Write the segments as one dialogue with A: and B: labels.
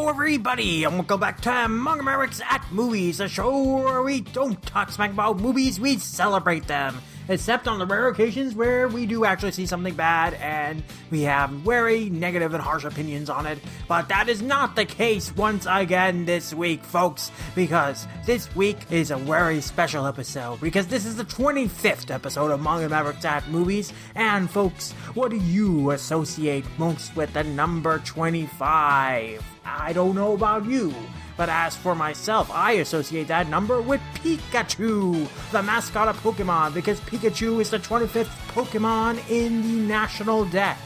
A: Hello, everybody, and welcome back to Manga Mavericks at Movies, a show where we don't talk smack about movies, we celebrate them. Except on the rare occasions where we do actually see something bad and we have very negative and harsh opinions on it. But that is not the case once again this week, folks, because this week is a very special episode. Because this is the 25th episode of Manga Mavericks at Movies. And, folks, what do you associate most with the number 25? I don't know about you. But as for myself, I associate that number with Pikachu, the mascot of Pokemon, because Pikachu is the 25th Pokemon in the National Dex.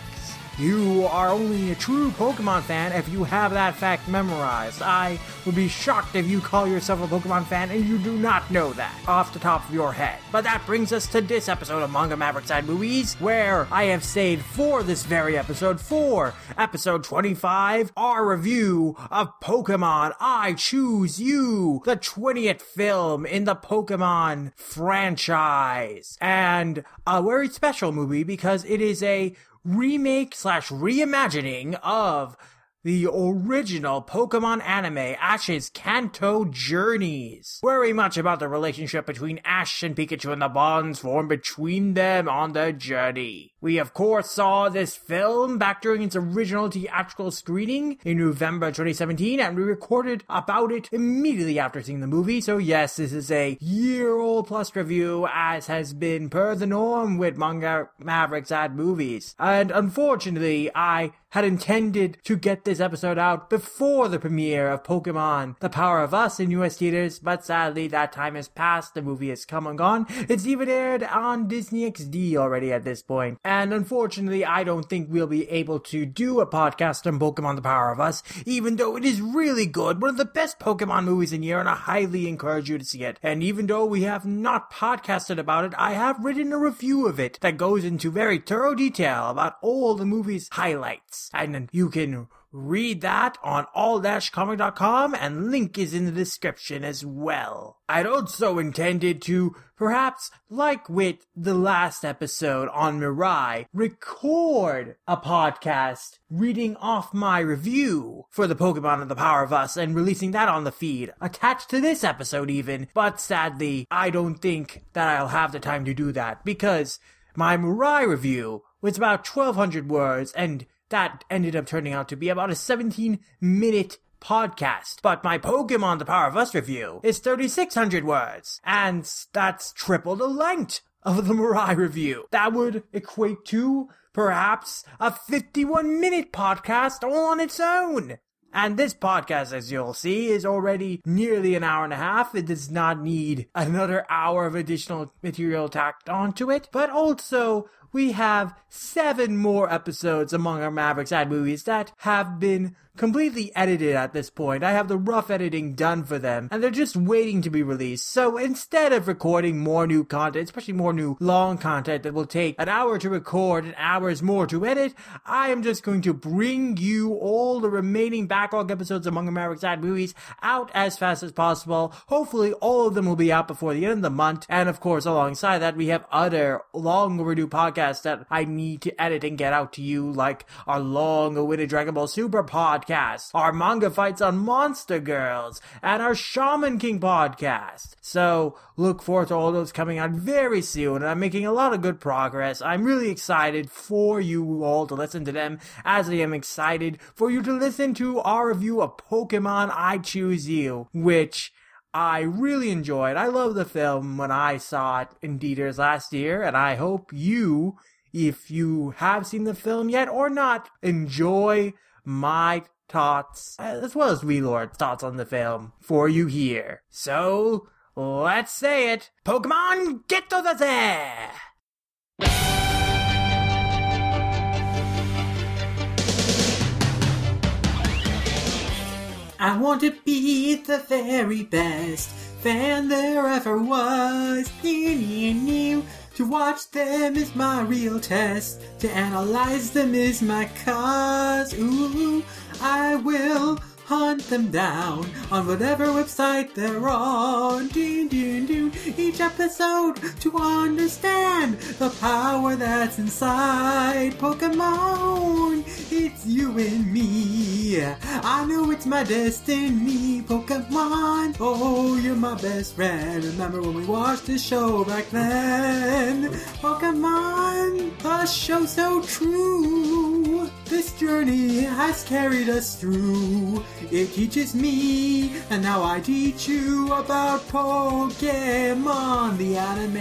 A: You are only a true Pokemon fan if you have that fact memorized. I would be shocked if you call yourself a Pokemon fan and you do not know that off the top of your head. But that brings us to this episode of Manga Mavericks at Movies, where I have saved for this very episode, for episode 25, our review of Pokemon I Choose You, the 20th film in the Pokemon franchise. And a very special movie because it is a remake slash reimagining of the original Pokemon anime, Ash's Kanto Journeys. Very much about the relationship between Ash and Pikachu and the bonds formed between them on their journey. We of course saw this film back during its original theatrical screening in November 2017 and we recorded about it immediately after seeing the movie. So yes, this is a year old plus review as has been per the norm with manga Mavericks at movies. And unfortunately, I had intended to get this episode out before the premiere of Pokemon The Power of Us in US theaters, but sadly that time has passed. The movie has come and gone. It's even aired on Disney XD already at this point. Unfortunately, I don't think we'll be able to do a podcast on Pokemon The Power of Us, even though it is really good. One of the best Pokemon movies in year, and I highly encourage you to see it. And even though we have not podcasted about it, I have written a review of it that goes into very thorough detail about all the movie's highlights. And you can read that on all-comic.com and link is in the description as well. I'd also intended to, perhaps like with the last episode on Mirai, record a podcast reading off my review for the Pokemon of the Power of Us and releasing that on the feed, attached to this episode even, but sadly, I don't think that I'll have the time to do that because my Mirai review was about 1200 words and that ended up turning out to be about a 17 minute podcast. But my Pokemon The Power of Us review is 3,600 words, and that's triple the length of the Mirai review. That would equate to perhaps a 51 minute podcast all on its own. And this podcast, as you'll see, is already nearly an hour and a half. It does not need another hour of additional material tacked onto it. But also, we have seven more episodes among our Mavericks at movies that have been completely edited at this point. I have the rough editing done for them, and they're just waiting to be released. So instead of recording more new content, especially more new long content that will take an hour to record and hours more to edit, I am just going to bring you all the remaining backlog episodes Manga Mavericks at Movies out as fast as possible. Hopefully all of them will be out before the end of the month. And of course, alongside that, we have other long overdue podcasts that I need to edit and get out to you, like our long awaited Dragon Ball Super podcast podcast, our manga fights on Monster Girls, and our Shaman King podcast. So look forward to all those coming out very soon, and I'm making a lot of good progress. I'm really excited for you all to listen to them, as I am excited for you to listen to our review of Pokemon I Choose You, which I really enjoyed. I love the film when I saw it in theaters last year, and I hope you, if you have seen the film yet or not, enjoy my thoughts, as well as Lord's thoughts on the film for you here. So, let's say it. Pokemon, get to the there! I want to be the very best fan there ever was. To watch them is my real test. To analyze them is my cause. Ooh, I will hunt them down on whatever website they're on. Dun, dun, dun. Each episode to understand the power that's inside Pokemon. It's you and me. I know it's my destiny, Pokemon. Oh, you're my best friend. Remember when we watched the show back then? Pokemon, the show so true. This journey has carried us through. It teaches me, and now I teach you about Pokemon, the anime.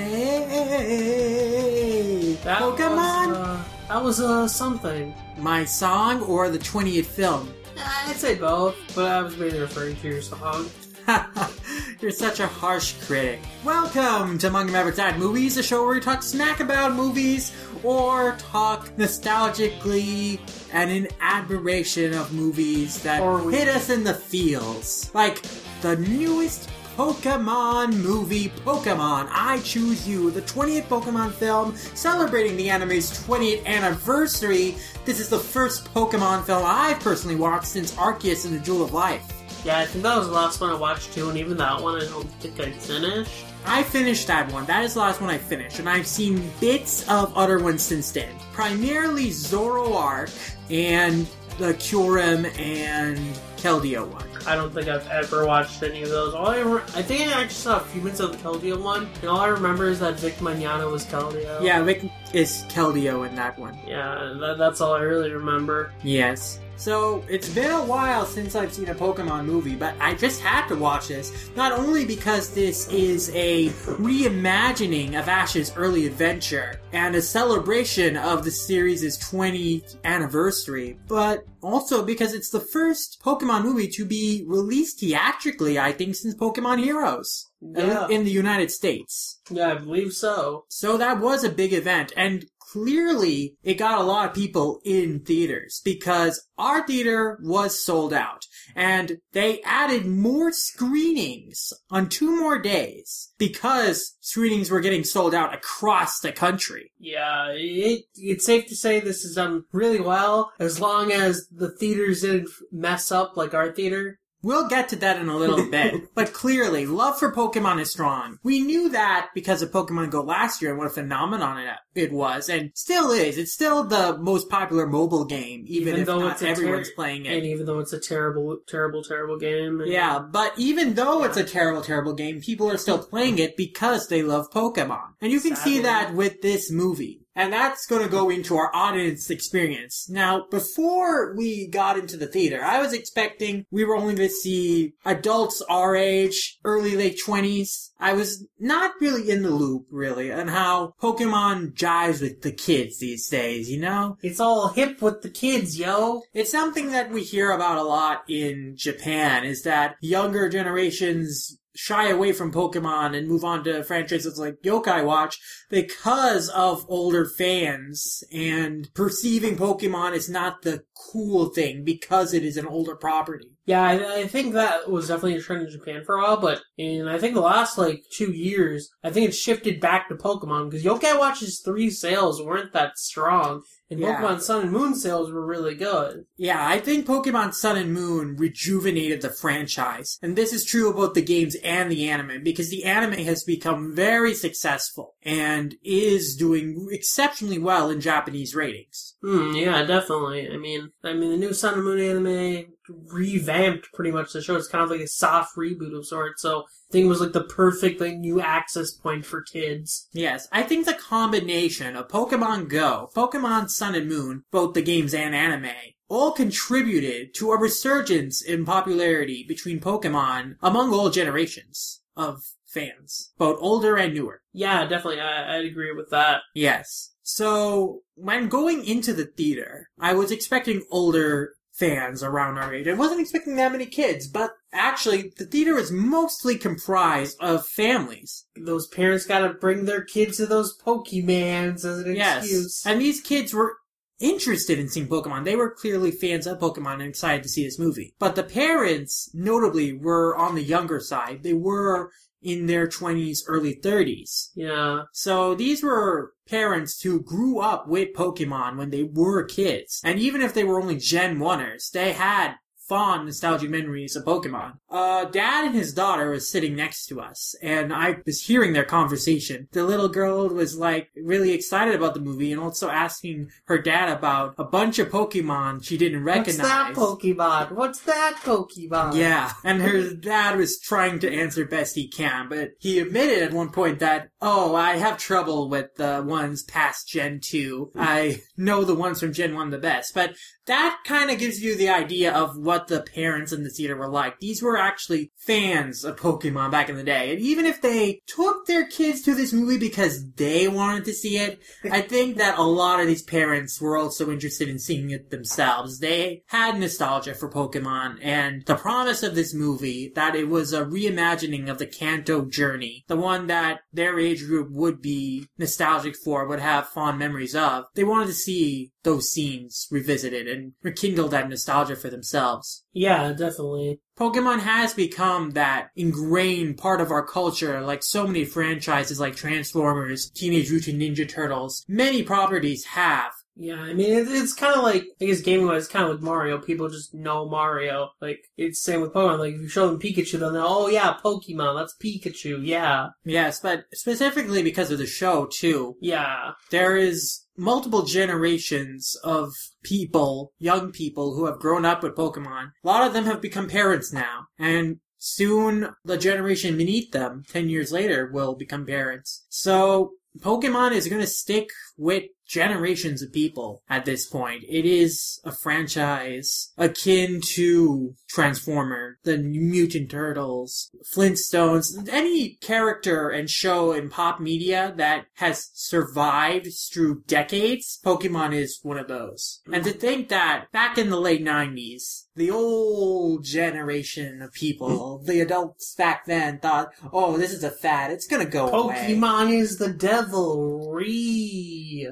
B: That
A: Pokemon,
B: Was, uh, that was uh, something.
A: my song or the 20th film?
B: I'd say both, but I was mainly referring to your song.
A: You're such a harsh critic. Welcome to Manga Mavericks at Movies, a show where we talk smack about movies or talk nostalgically and in admiration of movies that
B: we-
A: hit us in the feels. Like the newest Pokemon movie, Pokemon I Choose You, the 20th Pokemon film celebrating the anime's 20th anniversary. This is the first Pokemon film I've personally watched since Arceus and the Jewel of Life.
B: Yeah, I think that was the last one I watched too, and even that one I don't think I finished.
A: I finished that one. That is the last one I finished, and I've seen bits of other ones since then. Primarily Zoroark and the Kyurem and Keldeo one.
B: I don't think I've ever watched any of those. All I, re- I think I actually saw a few minutes of the Keldeo one, and all I remember is that Vic Mignogna was Keldeo.
A: Yeah, Vic is Keldeo in that one.
B: Yeah, that, that's all I really remember.
A: Yes. So it's been a while since I've seen a Pokemon movie, but I just had to watch this. Not only because this is a reimagining of Ash's early adventure and a celebration of the series' 20th anniversary, but also because it's the first Pokemon movie to be released theatrically, I think, since Pokemon Heroes uh,
B: Yeah.
A: in the United States.
B: Yeah, I believe so.
A: So that was a big event, and clearly it got a lot of people in theaters because our theater was sold out, and they added more screenings on two more days because screenings were getting sold out across the country.
B: Yeah, it, it's safe to say this is done really well, as long as the theaters didn't mess up like our theater.
A: We'll get to that in a little bit, but clearly, love for Pokemon is strong. We knew that because of Pokemon Go last year and what a phenomenon it, it was, and still is. It's still the most popular mobile game, even, if not everyone's
B: ter-
A: playing it.
B: And even though it's a terrible, terrible, terrible game. and-
A: Yeah, but even though it's a terrible, terrible game, people are still playing it because they love Pokemon. And you can see that with this movie. And that's going to go into our audience experience. Now, before we got into the theater, I was expecting we were only going to see adults our age, early late 20s. I was not really in the loop, really, on how Pokemon jives with the kids these days, you know?
B: It's all hip with the kids, yo.
A: It's something that we hear about a lot in Japan is that younger generations shy away from Pokemon and move on to franchises like Yokai Watch because of older fans and perceiving Pokemon is not the cool thing because it is an older property.
B: Yeah, I, I think that was definitely a trend in Japan for a while, but in I think the last like two years, I think it shifted back to Pokemon because Yokai Watch's three sales weren't that strong, and
A: Yeah.
B: Pokemon Sun and Moon sales were really good.
A: Yeah, I think Pokemon Sun and Moon rejuvenated the franchise. And this is true about the games and the anime, because the anime has become very successful and is doing exceptionally well in Japanese ratings.
B: Hmm, yeah, definitely. I mean, I mean, the new Sun and Moon anime revamped pretty much the show. It's kind of like a soft reboot of sorts. So I think it was like the perfect like new access point for kids.
A: Yes, I think the combination of Pokemon Go, Pokemon Sun and Moon, both the games and anime, all contributed to a resurgence in popularity between Pokemon among all generations of fans, both older and newer.
B: Yeah, definitely. I, I'd agree with that.
A: Yes. So, when going into the theater, I was expecting older fans around our age. I wasn't expecting that many kids, but actually, the theater is mostly comprised of families.
B: Those parents gotta bring their kids to those Pokemans as an
A: Yes.
B: excuse.
A: And these kids were interested in seeing Pokemon. They were clearly fans of Pokemon and excited to see this movie. But the parents, notably, were on the younger side. They were in their 20s, early 30s.
B: Yeah.
A: So these were parents who grew up with Pokemon when they were kids. And even if they were only Gen 1ers, they had fond nostalgic memories of Pokemon. Uh, dad and his daughter was sitting next to us, and I was hearing their conversation. The little girl was like really excited about the movie and also asking her dad about a bunch of Pokemon she didn't recognize.
B: What's that Pokemon? What's that Pokemon?
A: Yeah, and her dad was trying to answer best he can, but he admitted at one point that, oh, I have trouble with the ones past Gen 2. I know the ones from Gen 1 the best. But that kind of gives you the idea of what the parents in the theater were like. These were actually fans of Pokemon back in the day. And even if they took their kids to this movie because they wanted to see it, I think that a lot of these parents were also interested in seeing it themselves. They had nostalgia for Pokemon and the promise of this movie that it was a reimagining of the Kanto journey, the one that their age group would be nostalgic for, would have fond memories of. They wanted to see those scenes revisited and rekindle that nostalgia for themselves.
B: Yeah, definitely.
A: Pokemon has become that ingrained part of our culture, like so many franchises like Transformers, Teenage Mutant Ninja Turtles. Many properties have.
B: Yeah, I mean, it, it's kind of like, I guess gaming wise, kind of like Mario. People just know Mario. Like, it's same with Pokemon. Like, if you show them Pikachu, they'll know, oh yeah, Pokemon, that's Pikachu, yeah.
A: Yes, but specifically because of the show, too.
B: Yeah.
A: There is multiple generations of people, young people who have grown up with Pokemon. A lot of them have become parents now, and soon the generation beneath them, 10 years later, will become parents. So, Pokemon is going to stick with generations of people at this point. It is a franchise akin to Transformer, the Mutant Turtles, Flintstones, any character and show in pop media that has survived through decades, Pokemon is one of those. And to think that back in the late 90s, the old generation of people, the adults back then thought, oh, this is a fad, it's gonna go away.
B: Pokemon is the devilry.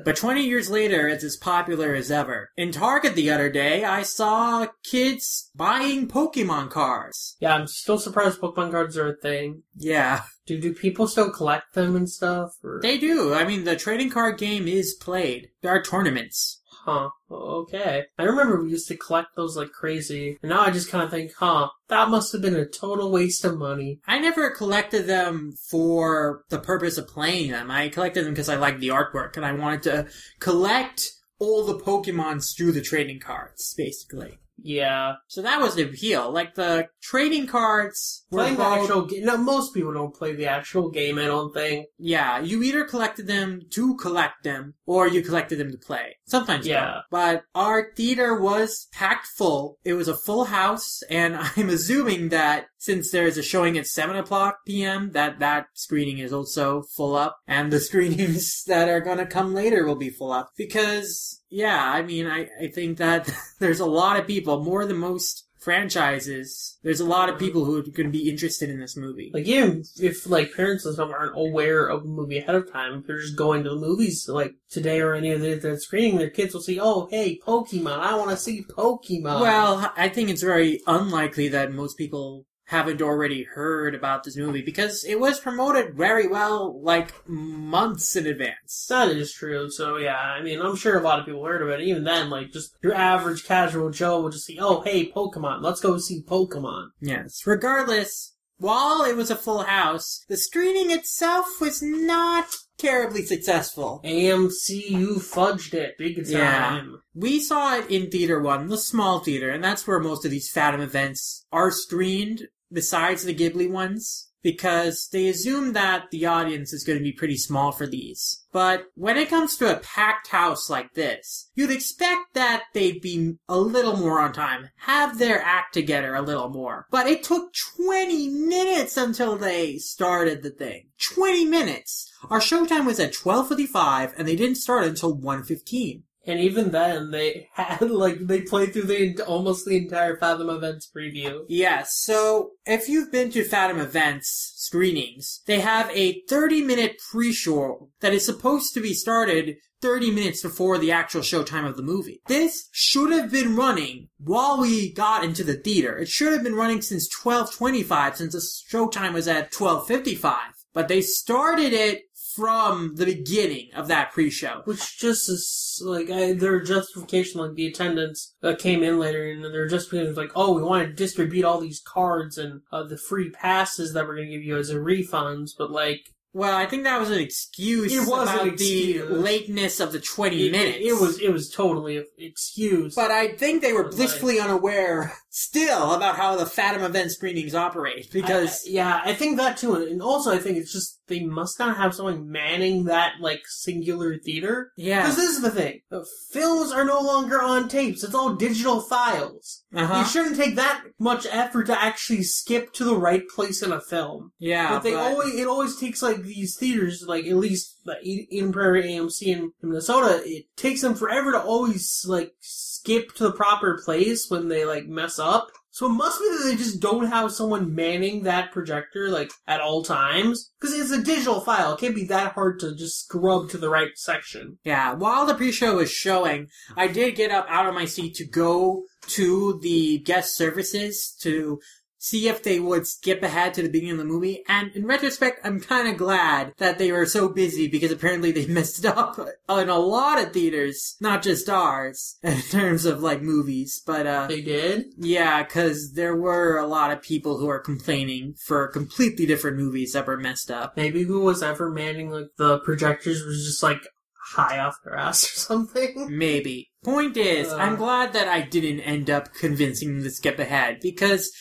A: But 20 years later, it's as popular as ever. In Target the other day, I saw kids buying Pokemon cards.
B: Yeah, I'm still surprised Pokemon cards are a thing.
A: Yeah,
B: Do do people still collect them and stuff? Or?
A: they do. I mean, the trading card game is played. There are tournaments.
B: Huh. Okay. I remember we used to collect those like crazy, and now I just kind of think, huh, that must have been a total waste of money.
A: I never collected them for the purpose of playing them. I collected them because I liked the artwork and I wanted to collect all the Pokemons through the trading cards, basically.
B: Yeah.
A: So that was the appeal. Like the trading cards were
B: Playing the
A: about-
B: actual game. No, most people don't play the actual game, I don't think.
A: Yeah, you either collected them to collect them, or you collected them to play. Sometimes,
B: Yeah.
A: both. But our theater was packed full. It was a full house, and I'm assuming that since there is a showing at 7 o'clock p.m., that that screening is also full up, and the screenings that are gonna come later will be full up. Because, yeah, I mean, I, I think that there's a lot of people, more than most franchises, there's a lot of uh-huh. people who are going to be interested in this movie.
B: Like, even if, like, parents and stuff aren't aware of the movie ahead of time, if they're just going to the movies, like, today or any of the, the screening, their kids will see, oh, hey, Pokemon, I want to see Pokemon.
A: Well, I think it's very unlikely that most people haven't already heard about this movie because it was promoted very well, like months in advance.
B: That is true. So yeah, I mean, I'm sure a lot of people heard of it. Even then, like just your average casual Joe would just see, "Oh, hey, Pokemon, let's go see Pokemon."
A: Yes. Regardless, while it was a full house, the screening itself was not terribly successful.
B: AMC, you fudged it big time.
A: Yeah. We saw it in Theater 1, the small theater, and that's where most of these Fathom events are screened, besides the Ghibli ones, because they assume that the audience is going to be pretty small for these. But when it comes to a packed house like this, you'd expect that they'd be a little more on time, have their act together a little more. But it took 20 minutes until they started the thing. 20 minutes! Our showtime was at 12.55 and they didn't start until 1.15.
B: And even then, they had like they played through the almost the entire Fathom Events preview.
A: Yes, so if you've been to Fathom events screenings, they have a 30 minute pre-show that is supposed to be started 30 minutes before the actual showtime of the movie. This should have been running while we got into the theater. It should have been running since 1225 since the showtime was at 1255. But they started it from the beginning of that pre-show.
B: Which just is like I, their justification, like the attendants that came in later, and their justification was like, "Oh, we want to distribute all these cards and uh, the free passes that we're going to give you as a refunds." But like,
A: Well, I think that was an excuse
B: It was
A: about
B: excuse.
A: the lateness of the 20
B: it,
A: minutes.
B: it was it was totally an excuse.
A: But I think they were blissfully unaware still about how the Fathom event screenings operate because
B: I- yeah, I think that too, and also I think it's just they must not have someone manning that like singular theater.
A: yeah,
B: Because this is the thing: the films are no longer on tapes; it's all digital files.
A: uh-huh.
B: You shouldn't take that much effort to actually skip to the right place in a film.
A: yeah,
B: but they always it always takes like these theaters, like at least the Eden Prairie AMC in Minnesota, it takes them forever to always like skip to the proper place when they like mess up. So it must be that they just don't have someone manning that projector like at all times because it's a digital file. It can't be that hard to just scrub to the right section.
A: Yeah, while the pre-show was showing, I did get up out of my seat to go to the guest services to see if they would skip ahead to the beginning of the movie. And in retrospect, I'm kind of glad that they were so busy because apparently they messed it up in a lot of theaters, not just ours, in terms of like movies. But uh,
B: They did.
A: yeah, because there were a lot of people who are complaining for completely different movies that were messed up.
B: Maybe who was ever manning like the projectors was just like high off their ass or something.
A: Maybe. Point is,
B: Uh.
A: I'm glad that I didn't end up convincing them to skip ahead because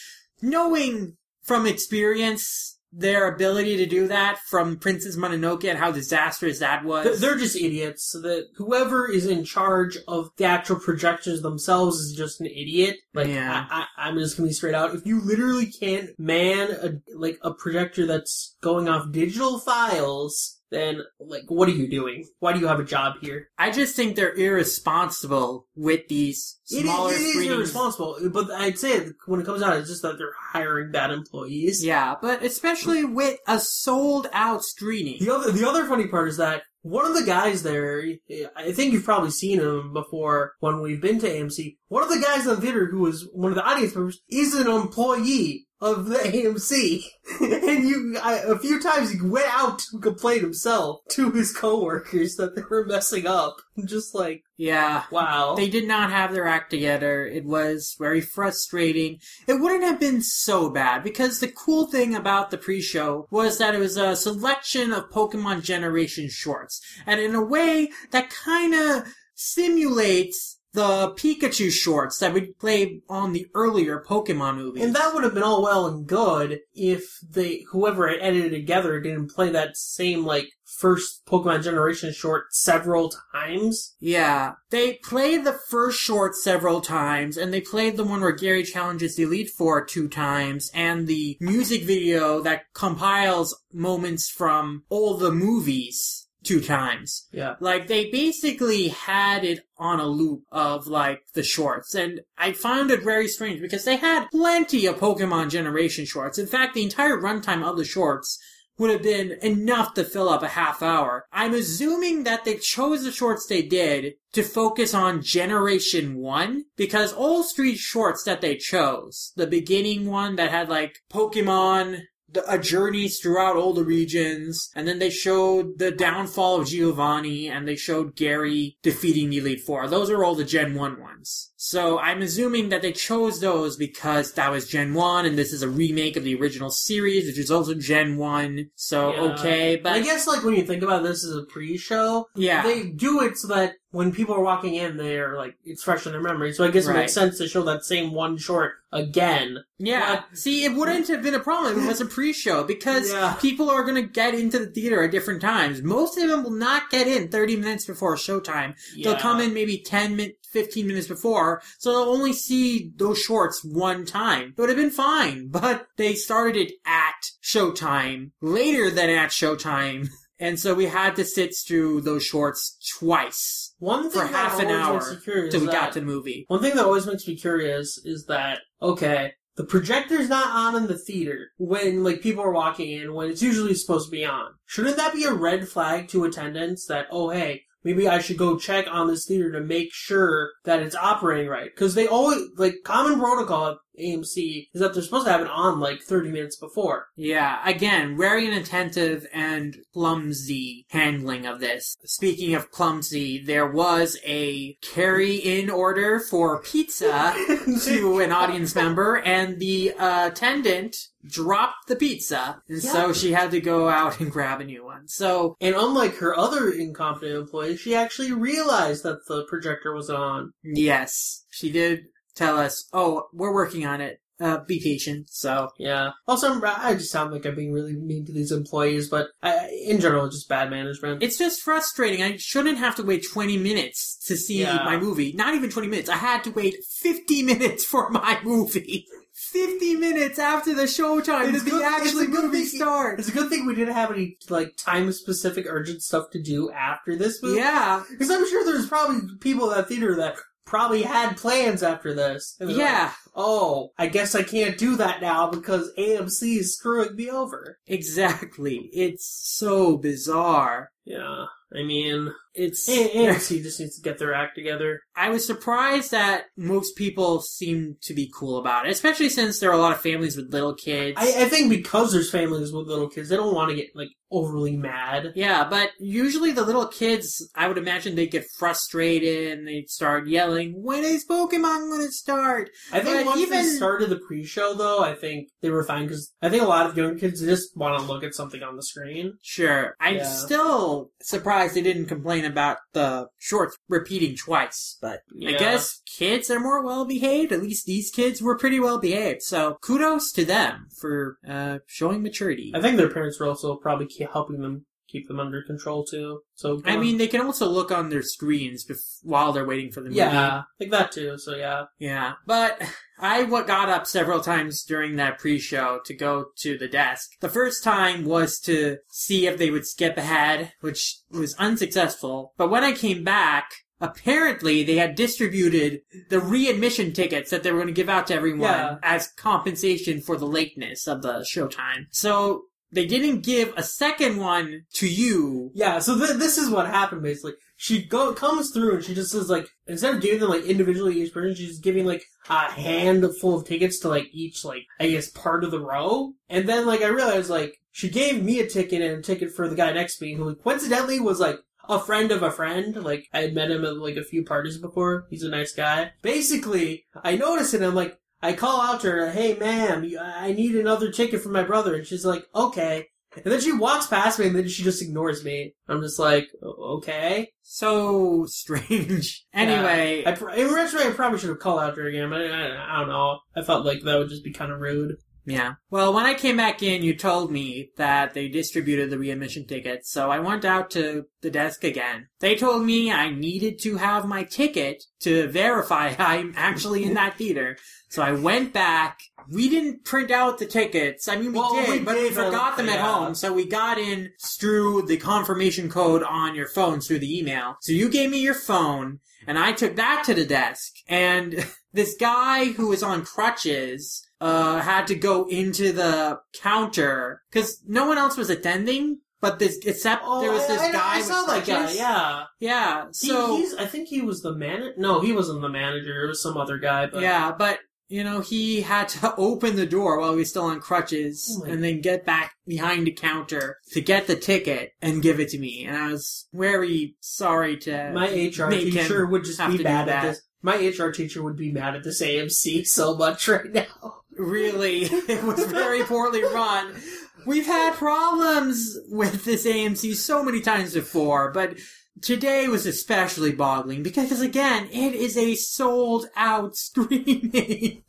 A: knowing from experience their ability to do that from Princess Mononoke and how disastrous that was.
B: They're just idiots. So that whoever is in charge of the actual projectors themselves is just an idiot. Like,
A: Yeah.
B: I, I, I'm just gonna be straight out. If you literally can't man a like a projector that's going off digital files, then like, what are you doing? Why do you have a job here?
A: I just think they're irresponsible with these
B: It is,
A: smaller
B: it is
A: screenings.
B: irresponsible, but I'd say when it comes out, it's just that they're hiring bad employees.
A: Yeah, but especially with a sold out screening.
B: The other, the other funny part is that one of the guys there, I think you've probably seen him before when we've been to AMC. One of the guys in the theater who was one of the audience members is an employee of the AMC. and you, I, a few times he went out to complain himself to his coworkers that they were messing up. I'm just like,
A: Yeah.
B: wow.
A: They did not have their act together. It was very frustrating. It wouldn't have been so bad because the cool thing about the pre-show was that it was a selection of Pokemon Generation shorts. And in a way that kind of simulates the Pikachu shorts that we played on the earlier Pokemon movies.
B: and that would have been all well and good if they, whoever had edited it together didn't play that same, like, first Pokemon generation short several times.
A: Yeah. They played the first short several times, and they played the one where Gary challenges the Elite Four two times, and the music video that compiles moments from all the movies two times.
B: Yeah.
A: Like, they basically had it on a loop of, like, the shorts, and I found it very strange because they had plenty of Pokemon Generation shorts. In fact, the entire runtime of the shorts would have been enough to fill up a half hour. I'm assuming that they chose the shorts they did to focus on Generation 1, because all three shorts that they chose, the beginning one that had like Pokemon, the, a journey throughout all the regions, and then they showed the downfall of Giovanni, and they showed Gary defeating the Elite Four. Those are all the Gen 1 ones. So I'm assuming that they chose those because that was Gen 1, and this is a remake of the original series, which is also Gen 1. So,
B: Yeah.
A: okay, but
B: I guess like when you think about this as a pre-show,
A: yeah.
B: they do it so that when people are walking in, they're like it's fresh in their memory. So I guess it
A: Right.
B: makes sense to show that same one short again.
A: Yeah. See, it wouldn't have been a problem if it was a pre-show because
B: Yeah.
A: people are going to get into the theater at different times. Most of them will not get in 30 minutes before showtime. They'll come in maybe 10 min- 15 minutes before, so they'll only see those shorts one time. It would have been fine, but they started it at showtime, later than at showtime, and so we had to sit through those shorts twice
B: One thing
A: for
B: that
A: half an hour
B: makes me curious
A: till we
B: is
A: got
B: that-
A: to the movie.
B: One thing that always makes me curious is that okay, the projector's not on in the theater when like people are walking in when it's usually supposed to be on. Shouldn't that be a red flag to attendants that oh hey maybe I should go check on this theater to make sure that it's operating right? Because they always like common protocol AMC is that they're supposed to have it on like 30 minutes before.
A: Yeah, again, very inattentive and clumsy handling of this. Speaking of clumsy, there was a carry-in order for pizza to an audience member, and the uh, attendant dropped the pizza, and so she had to go out and grab a new one. So,
B: And unlike her other incompetent employee, she actually realized that the projector was on.
A: yes, she did tell us, "Oh, we're working on it. Uh, be patient." So,
B: Yeah. Also, I'm, I just sound like I'm being really mean to these employees, but I, in general, just bad management.
A: It's just frustrating. I shouldn't have to wait 20 minutes to see
B: Yeah.
A: my movie. Not even 20 minutes. I had to wait 50 minutes for my movie. 50 minutes after the showtime
B: It's good-
A: the actual
B: it's a good
A: movie
B: thing-
A: start.
B: It's a good thing we didn't have any like time specific urgent stuff to do after this movie.
A: Yeah.
B: Because I'm sure there's probably people in that theater that probably had plans after this. They're like,
A: Yeah.
B: oh, I guess I can't do that now because AMC is screwing me over.
A: Exactly. It's so bizarre.
B: Yeah. I mean,
A: It's.
B: AMC just needs to get their act together.
A: I was surprised that most people seem to be cool about it, especially since there are a lot of families with little kids.
B: I, I think because there's families with little kids, they don't want to get like overly mad.
A: Yeah, but usually the little kids, I would imagine they'd get frustrated and they'd start yelling, when is Pokemon gonna start?
B: I think
A: But
B: once they
A: even-
B: started the pre-show, though, I think they were fine because I think a lot of young kids just want to look at something on the screen.
A: Sure. I'm
B: Yeah.
A: still surprised they didn't complain about the shorts repeating twice, but I guess kids are more well behaved. At least these kids were pretty well behaved, so kudos to them for uh, showing maturity.
B: I think their parents were also probably helping them keep them under control too. So
A: I mean, they can also look on their screens bef- while they're waiting for the movie.
B: yeah, like that too. So yeah,
A: Yeah, but I got up several times during that pre-show to go to the desk. The first time was to see if they would skip ahead, which was unsuccessful. But when I came back, apparently they had distributed the readmission tickets that they were going to give out to everyone
B: Yeah.
A: as compensation for the lateness of the showtime. So they didn't give a second one to you.
B: yeah. So th- this is what happened basically. She go comes through and she just says like instead of giving them like individually each person, she's giving like a handful of tickets to like each like I guess part of the row. And then like I realized like she gave me a ticket and a ticket for the guy next to me who coincidentally was like a friend of a friend. Like I had met him at like a few parties before. He's a nice guy. Basically, I noticed it. I'm like, I call out to her, "Hey, ma'am, I need another ticket for my brother," and she's like, "Okay." And then she walks past me, and then she just ignores me. I'm just like, "Okay."
A: So strange. Anyway,
B: I pr- in retrospect, I probably should have called out to her again, but I, I don't know. I felt like that would just be kind of rude.
A: Yeah. Well, when I came back in, you told me that they distributed the readmission tickets, so I went out to the desk again. They told me I needed to have my ticket to verify I'm actually in that theater. So I went back. We didn't print out the tickets. I mean, we
B: Well,
A: did,
B: we
A: but we
B: did,
A: forgot them at
B: yeah.
A: home. So we got in through the confirmation code on your phone through the email. So you gave me your phone, and I took that to the desk. And this guy who was on crutches uh, had to go into the counter because no one else was attending. But this, except there was this
B: Oh, I,
A: guy
B: I saw that guy. Yeah.
A: yeah.
B: He-
A: So
B: he's, I think he was the manager. No, he wasn't the manager. It was some other guy. But
A: yeah, but you know he had to open the door while he was still on crutches,
B: Oh
A: and then get back behind the counter to get the ticket and give it to me. And I was very sorry to
B: my HR teacher would just
A: have
B: be mad at this. My HR teacher would be mad at this AMC so much right now.
A: really it was very poorly run we've had problems with this amc so many times before but today was especially boggling because again it is a sold out screening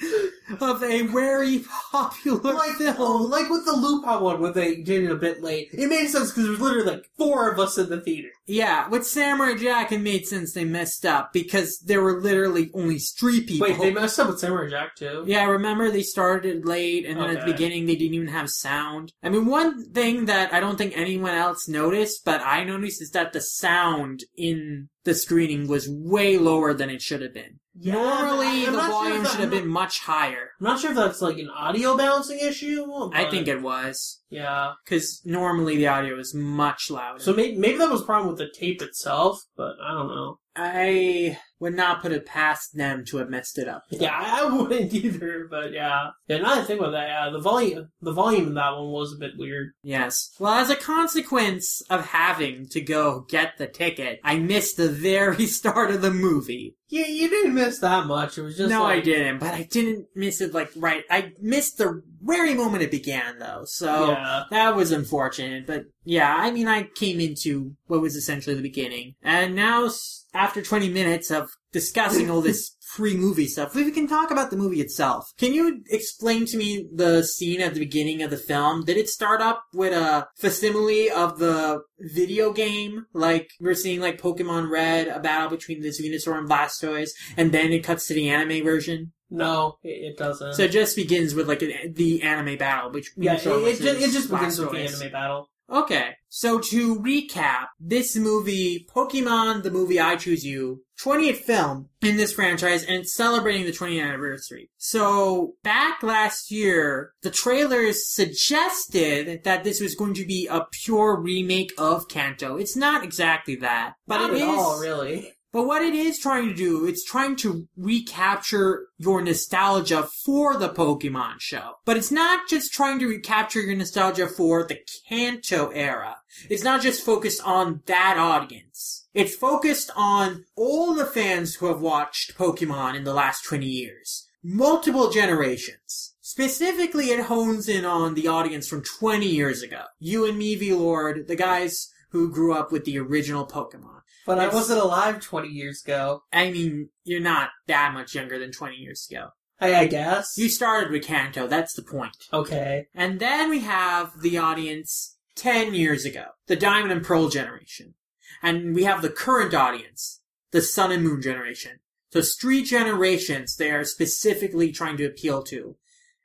A: of a very popular
B: like,
A: film
B: oh, like with the Lupin one, when they did it a bit late, it made sense because there was literally like four of us in the theater.
A: yeah with samurai jack it made sense they messed up because there were literally only three people
B: Wait, they messed up with Samurai Jack too.
A: Yeah, remember they started late and then at the beginning they didn't even have sound. I mean, one thing that I don't think anyone else noticed, but I noticed is that the sound in the screening was way lower than it should have been.
B: Yeah,
A: Normally the
B: not sure
A: volume should have been much higher.
B: I'm not sure if that's like an audio balancing issue.
A: I think it was.
B: Yeah.
A: Because normally the audio is much louder.
B: So maybe, maybe that was a problem with the tape itself, but I don't know.
A: I would not put it past them to have messed it up.
B: Yeah, I wouldn't either, but yeah. Yeah, I think about that, yeah, the volume, the volume in that one was a bit weird.
A: Yes. Well, as a consequence of having to go get the ticket, I missed the very start of the movie.
B: Yeah, you didn't miss that much. It was just
A: no,
B: like,
A: I didn't, but I didn't miss it like right. I missed the very moment it began though, so
B: Yeah.
A: that was unfortunate. But yeah, I mean, I came into what was essentially the beginning, and now after 20 minutes of discussing all this pre-movie stuff, we can talk about the movie itself. Can you explain to me the scene at the beginning of the film? Did it start up with a facsimile of the video game, like we're seeing like Pokemon Red, a battle between this Venusaur and Blastoise, and then it cuts to the anime version?
B: No, it, it doesn't.
A: So it just begins with like an, the anime battle, which
B: yeah, it,
A: Venusaur
B: it, just, it just begins with the
A: Blastoise.
B: anime battle.
A: Okay, so to recap, this movie, Pokemon, the movie I Choose You, 20th film in this franchise, and it's celebrating the 20th anniversary. So, back last year, the trailers suggested that this was going to be a pure remake of Kanto. It's not exactly that, but
B: Not
A: it
B: at
A: is.
B: all, really.
A: But what it is trying to do, it's trying to recapture your nostalgia for the Pokemon show. But it's not just trying to recapture your nostalgia for the Kanto era. It's not just focused on that audience. It's focused on all the fans who have watched Pokemon in the last 20 years. Multiple generations. Specifically, it hones in on the audience from 20 years ago. You and me, V-Lord, the guys who grew up with the original Pokemon.
B: But I wasn't alive 20 years ago.
A: I mean, you're not that much younger than 20 years ago.
B: I, I guess.
A: You started with Kanto, that's the point.
B: okay.
A: And then we have the audience 10 years ago, the Diamond and Pearl generation. And we have the current audience, the Sun and Moon generation. So it's three generations they are specifically trying to appeal to.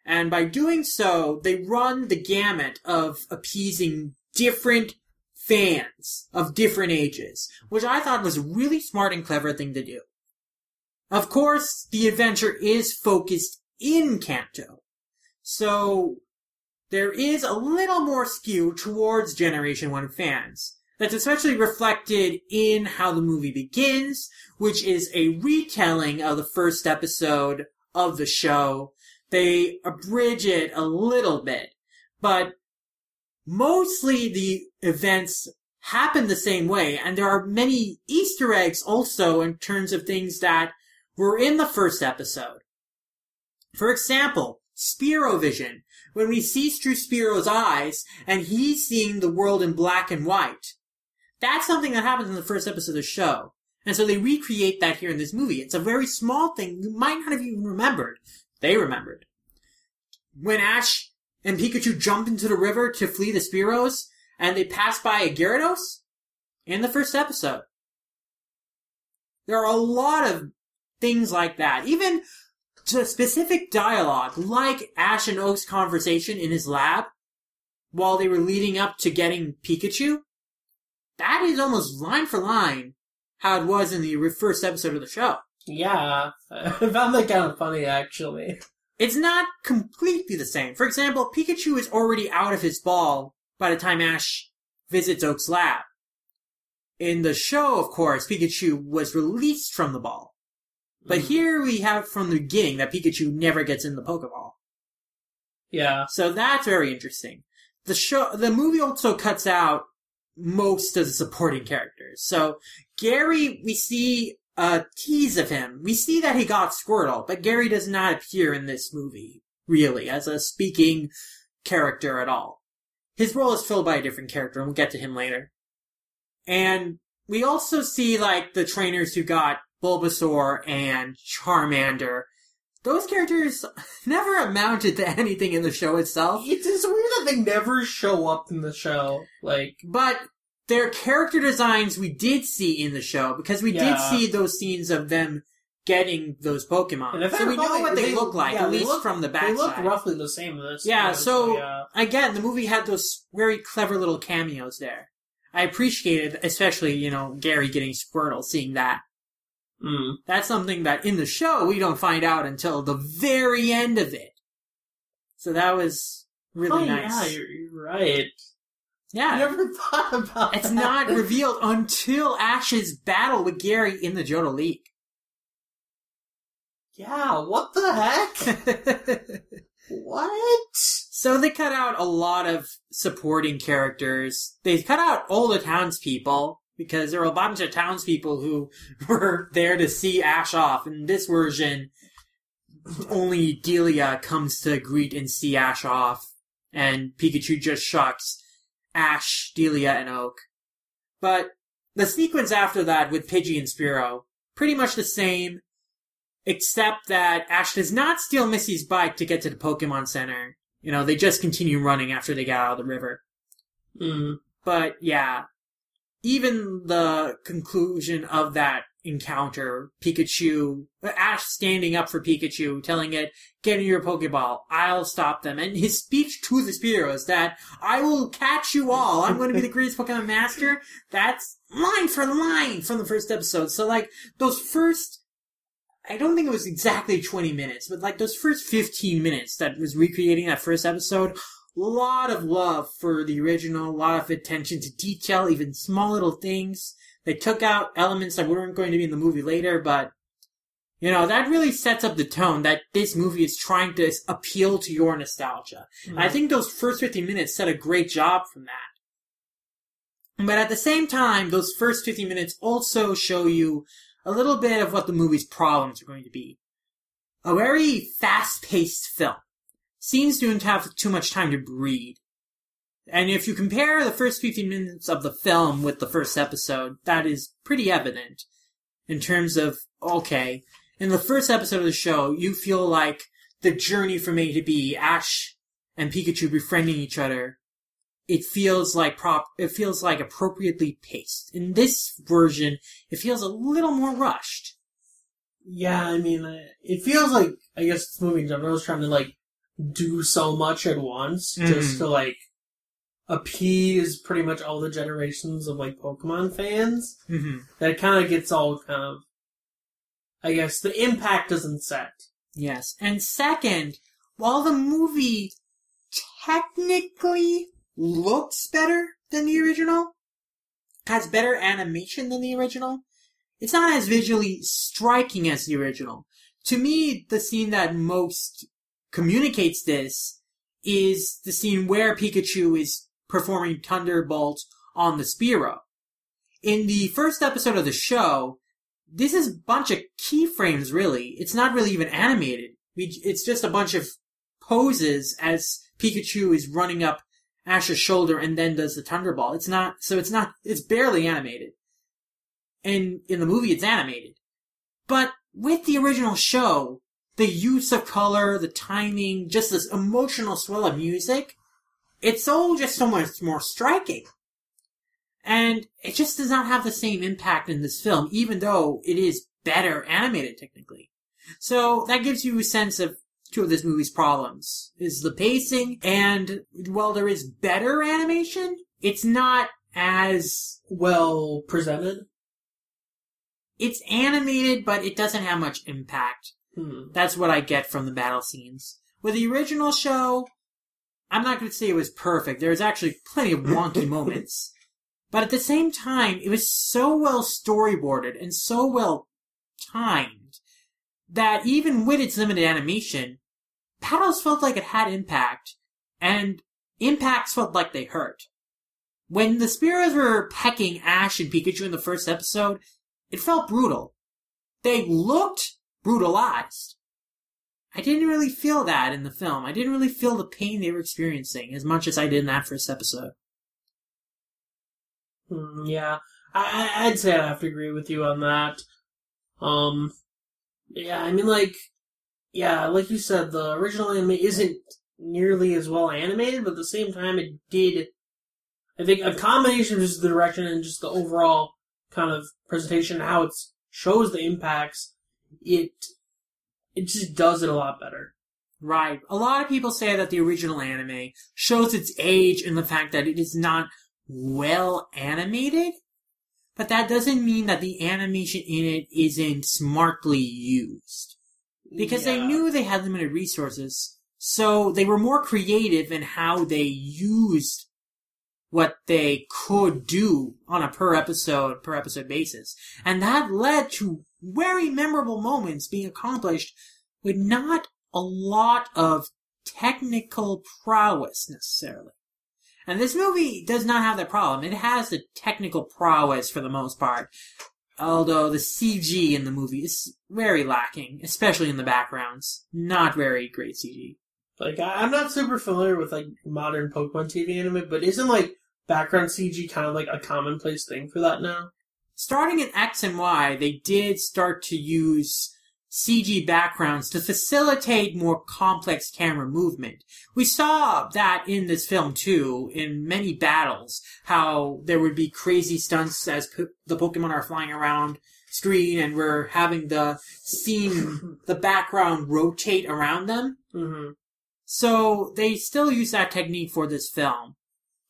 A: And by doing so, they run the gamut of appeasing different fans of different ages, which I thought was a really smart and clever thing to do. Of course, the adventure is focused in Kanto. So, there is a little more skew towards Generation 1 fans. That's especially reflected in how the movie begins, which is a retelling of the first episode of the show. They abridge it a little bit, but mostly the events happen the same way, and there are many Easter eggs also in terms of things that were in the first episode. For example, Spearow-vision. When we see through Spearow's eyes, and he's seeing the world in black and white, that's something that happens in the first episode of the show. And so they recreate that here in this movie. It's a very small thing you might not have even remembered. They remembered. When Ash and Pikachu jump into the river to flee the Spearows, and they pass by a Gyarados in the first episode. There are a lot of things like that. Even to specific dialogue, like Ash and Oak's conversation in his lab while they were leading up to getting Pikachu. That is almost line for line how it was in the first episode of the show.
B: Yeah. I found that kind of funny, actually.
A: It's not completely the same. For example, Pikachu is already out of his ball by the time Ash visits Oak's lab. In the show, of course, Pikachu was released from the ball. But
B: Mhm.
A: here we have from the beginning that Pikachu never gets in the Pokeball.
B: Yeah.
A: So that's very interesting. The show, the movie also cuts out most of the supporting characters. So Gary, we see a tease of him. We see that he got Squirtle, but Gary does not appear in this movie, really, as a speaking character at all. His role is filled by a different character, and we'll get to him later. And we also see, like, the trainers who got Bulbasaur and Charmander. Those characters never amounted to anything in the show itself.
B: It's, it's weird that they never show up in the show. Like,
A: But their character designs we did see in the show because we
B: Yeah.
A: did see those scenes of them getting those Pokemon. So we know what they, look like,
B: yeah,
A: at least
B: look-
A: from the back.
B: They look roughly the same.
A: Yeah, so-
B: yeah.
A: Again, the movie had those very clever little cameos there. I appreciated, especially, you know, Gary getting Squirtle, seeing that.
B: Mm.
A: That's something that in the show we don't find out until the very end of it. So that was really
B: oh,
A: nice.
B: yeah, you're, you're right. I
A: Yeah.
B: never thought about
A: It's
B: that.
A: not revealed until Ash's battle with Gary in the Johto League.
B: Yeah, what the heck? What?
A: so they cut out a lot of supporting characters. They cut out all the townspeople because there were a bunch of townspeople who were there to see Ash off. In this version, only Delia comes to greet and see Ash off, and Pikachu just shocks Ash, Delia, and Oak. But the sequence after that with Pidgey and Spearow, pretty much the same, except that Ash does not steal Missy's bike to get to the Pokemon Center. You know, they just continue running after they get out of the river.
B: Mm.
A: But yeah, even the conclusion of that encounter, Pikachu, Ash standing up for Pikachu, telling it, get in your Pokeball, I'll stop them. And his speech to the Spearow is that, I will catch you all, I'm going to be the greatest Pokemon Master. That's line for line from the first episode. So like, those first, I don't think it was exactly 20 minutes, but like those first 15 minutes that was recreating that first episode, a lot of love for the original, a lot of attention to detail, even small little things. They took out elements that weren't going to be in the movie later, but you know, that really sets up the tone that this movie is trying to appeal to your nostalgia. And I mm-hmm. think those first 15 minutes set a great job from that. But at the same time, those first 15 minutes also show you a little bit of what the movie's problems are going to be. A very fast-paced film seems to have too much time to breathe. And if you compare the first 15 minutes of the film with the first episode, that is pretty evident in terms of, okay, in the first episode of the show, you feel like the journey from A to B, Ash and Pikachu befriending each other, it feels like prop, it feels like appropriately paced. In this version, it feels a little more rushed.
B: Yeah, I mean, uh, it feels like I guess this movie in general is trying to like do so much at once just
A: Mhm.
B: to like appease pretty much all the generations of like Pokemon fans.
A: hmm
B: That kind of gets all kind of, I guess, the impact doesn't set.
A: Yes. And second, while the movie technically looks better than the original, has better animation than the original, it's not as visually striking as the original. To me, the scene that most communicates this is the scene where Pikachu is performing Thunderbolt on the Spearow. In the first episode of the show, this is a bunch of keyframes, really. It's not really even animated. We, it's just a bunch of poses as Pikachu is running up Ash's shoulder and then does the Thunderbolt. It's not, so it's not, it's barely animated. And in the movie, it's animated. But with the original show, the use of color, the timing, just this emotional swell of music, it's all just so much more striking. And it just does not have the same impact in this film, even though it is better animated technically. So that gives you a sense of two of this movie's problems is the pacing and while there is better animation, it's not as
B: Well presented.
A: it's animated, but it doesn't have much impact.
B: Hmm.
A: That's what I get from the battle scenes. With the original show, I'm not going to say it was perfect. There was actually plenty of wonky moments. But at the same time, it was so well storyboarded and so well timed that even with its limited animation, battles felt like it had impact, and impacts felt like they hurt. When the Spearows were pecking Ash and Pikachu in the first episode, it felt brutal. They looked brutalized. I didn't really feel that in the film. I didn't really feel the pain they were experiencing as much as I did in that first episode.
B: Hmm, yeah, I, I'd say I have to agree with you on that. Um, yeah, I mean, like, yeah, like you said, the original anime isn't nearly as well animated, but at the same time, it did. I think a combination of just the direction and just the overall kind of presentation, how it shows the impacts, it it just does it a lot better.
A: Right. A lot of people say that the original anime shows its age in the fact that it is not well animated, but that doesn't mean that the animation in it isn't smartly used. Because they knew they had limited resources, so they were more creative in how they used what they could do on a per episode, per episode basis. And that led to very memorable moments being accomplished with not a lot of technical prowess necessarily. And this movie does not have that problem. It has the technical prowess for the most part. Although the CG in the movie is very lacking, especially in the backgrounds. Not very great CG.
B: Like I, I'm not super familiar with like modern Pokemon TV anime, but isn't like background CG kind of like a commonplace thing for that now?
A: Starting in X and Y, they did start to use CG backgrounds to facilitate more complex camera movement. We saw that in this film too, in many battles, how there would be crazy stunts as po- the Pokemon are flying around screen and we're having the scene, the background rotate around them.
B: Mm-hmm.
A: So they still use that technique for this film.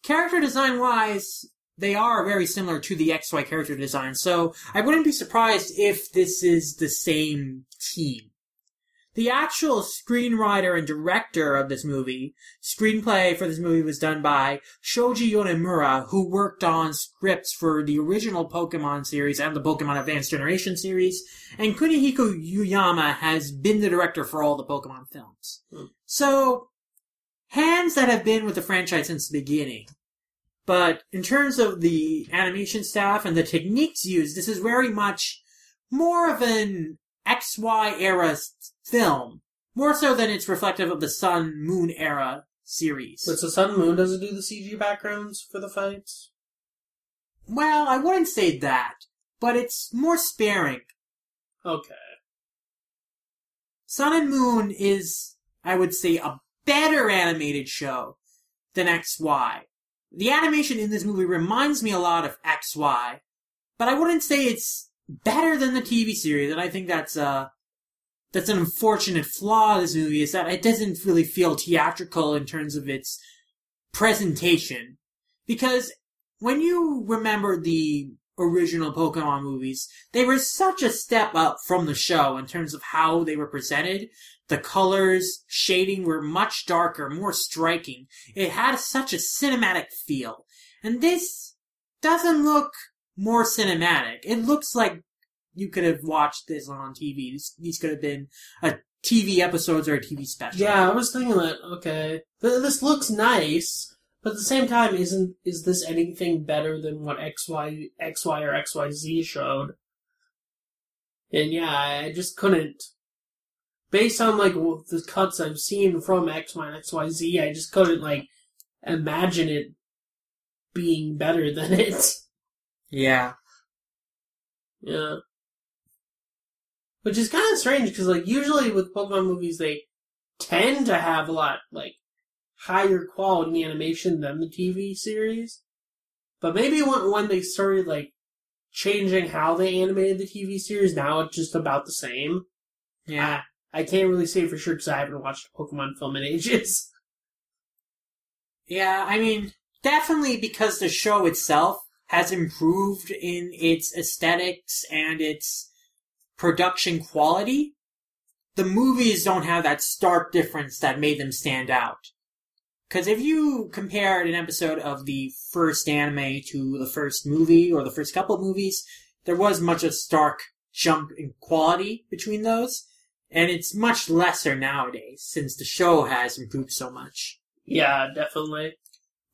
A: Character design wise, they are very similar to the XY character design, so I wouldn't be surprised if this is the same team. The actual screenwriter and director of this movie, screenplay for this movie was done by Shoji Yonemura, who worked on scripts for the original Pokemon series and the Pokemon Advanced Generation series, and Kunihiko Yuyama has been the director for all the Pokemon films.
B: Hmm.
A: So, hands that have been with the franchise since the beginning. But in terms of the animation staff and the techniques used, this is very much more of an XY era film, more so than it's reflective of the Sun Moon era series.
B: But so Sun Moon doesn't do the CG backgrounds for the fights.
A: Well, I wouldn't say that, but it's more sparing.
B: Okay.
A: Sun and Moon is, I would say, a better animated show than XY. The animation in this movie reminds me a lot of XY, but I wouldn't say it's better than the TV series, and I think that's uh that's an unfortunate flaw of this movie is that it doesn't really feel theatrical in terms of its presentation. Because when you remember the original Pokemon movies, they were such a step up from the show in terms of how they were presented. The colors, shading were much darker, more striking. It had such a cinematic feel. And this doesn't look more cinematic. It looks like you could have watched this on TV. These, could have been a TV episodes or a TV special.
B: Yeah, I was thinking that. Okay, this looks nice, but at the same time, isn't is this anything better than what XY XY or XYZ showed? And yeah, I just couldn't. Based on like the cuts I've seen from XY and XYZ, I just couldn't like imagine it being better than it.
A: Yeah.
B: Yeah. Which is kind of strange because, like, usually with Pokemon movies, they tend to have a lot, like, higher quality animation than the TV series. But maybe when, when they started, like, changing how they animated the TV series, now it's just about the same.
A: Yeah.
B: I can't really say for sure because I haven't watched a Pokemon film in ages.
A: Yeah, I mean, definitely because the show itself has improved in its aesthetics and its production quality. The movies don't have that stark difference that made them stand out. Because if you compared an episode of the first anime to the first movie or the first couple of movies, there was much a stark jump in quality between those, and it's much lesser nowadays since the show has improved so much.
B: Yeah, definitely.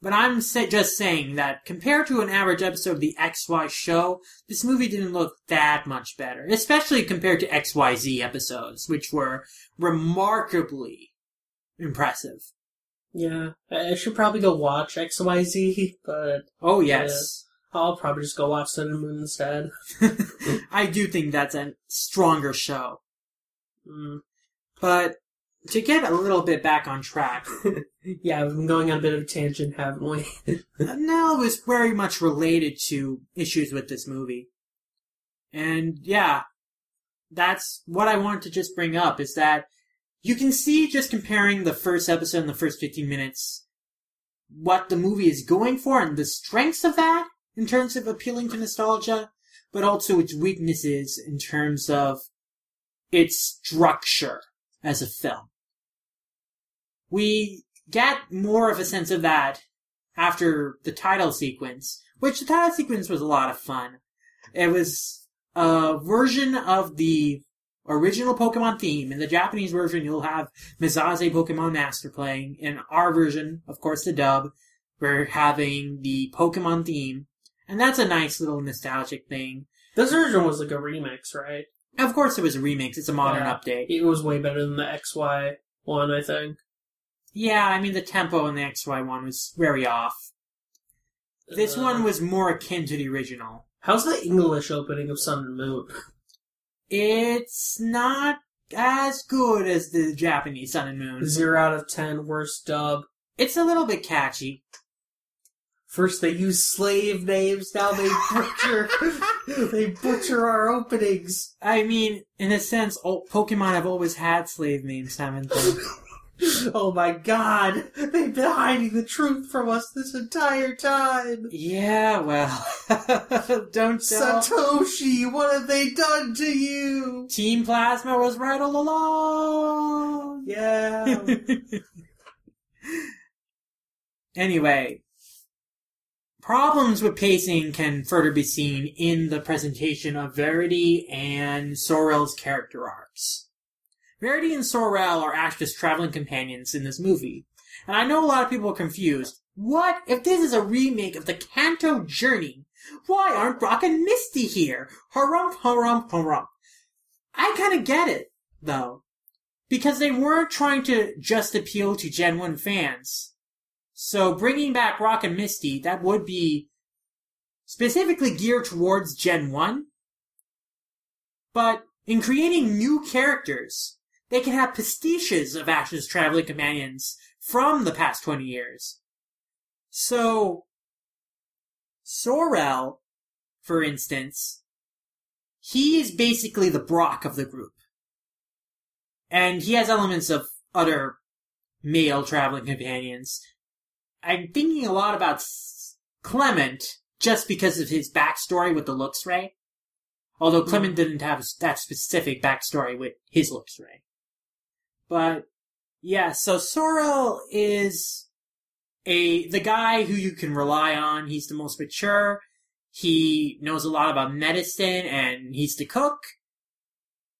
A: But I'm just saying that compared to an average episode of the XY show, this movie didn't look that much better, especially compared to XYZ episodes, which were remarkably impressive.
B: Yeah, I should probably go watch XYZ, but
A: Oh yes.
B: I'll probably just go watch Sun and Moon instead.
A: I do think that's a stronger show.
B: Mm.
A: But to get a little bit back on track,
B: Yeah, we've been going on a bit of a tangent, haven't we?
A: no, it was very much related to issues with this movie. And yeah, that's what I wanted to just bring up is that you can see just comparing the first episode and the first 15 minutes what the movie is going for and the strengths of that in terms of appealing to nostalgia, but also its weaknesses in terms of its structure as a film. We get more of a sense of that after the title sequence, which the title sequence was a lot of fun. It was a version of the original Pokemon theme. In the Japanese version, you'll have Mezase Pokemon Master playing. In our version, of course, the dub, we're having the Pokemon theme. And that's a nice little nostalgic thing.
B: This version was like a remix, right?
A: Of course, it was a remix. It's a modern
B: Yeah.
A: update.
B: It was way better than the XY one, I think.
A: Yeah, I mean, the tempo in the XY one was very off. This
B: Uh,
A: one was more akin to the original.
B: How's the English opening of Sun and Moon?
A: It's not as good as the Japanese Sun and Moon.
B: Zero out of ten, worst dub.
A: It's a little bit catchy.
B: First they use slave names, now they butcher they butcher our openings.
A: I mean, in a sense, Pokemon have always had slave names, haven't they?
B: Oh my god, they've been hiding the truth from us this entire time.
A: yeah, well, don't tell.
B: Satoshi, what have they done to you?
A: Team Plasma was right all along.
B: Yeah.
A: Anyway, problems with pacing can further be seen in the presentation of Verity and Sorrel's character arcs. Verity and Sorrel are Ash's traveling companions in this movie, and I know a lot of people are confused. What if this is a remake of the Kanto Journey? Why aren't Brock and Misty here? Harump, harump, harump. I kinda get it, though. Because they weren't trying to just appeal to Gen 1 fans. So bringing back Brock and Misty, that would be specifically geared towards Gen 1. But in creating new characters, they can have pastiches of Ash's traveling companions from the past 20 years. So, Sorrel, for instance, he is basically the Brock of the group. And he has elements of other male traveling companions. I'm thinking a lot about Clemont just because of his backstory with the Luxray. Although hmm. Clemont didn't have that specific backstory with his Luxray. But yeah, so Sorrel is a the guy who you can rely on. He's the most mature. He knows a lot about medicine and he's the cook.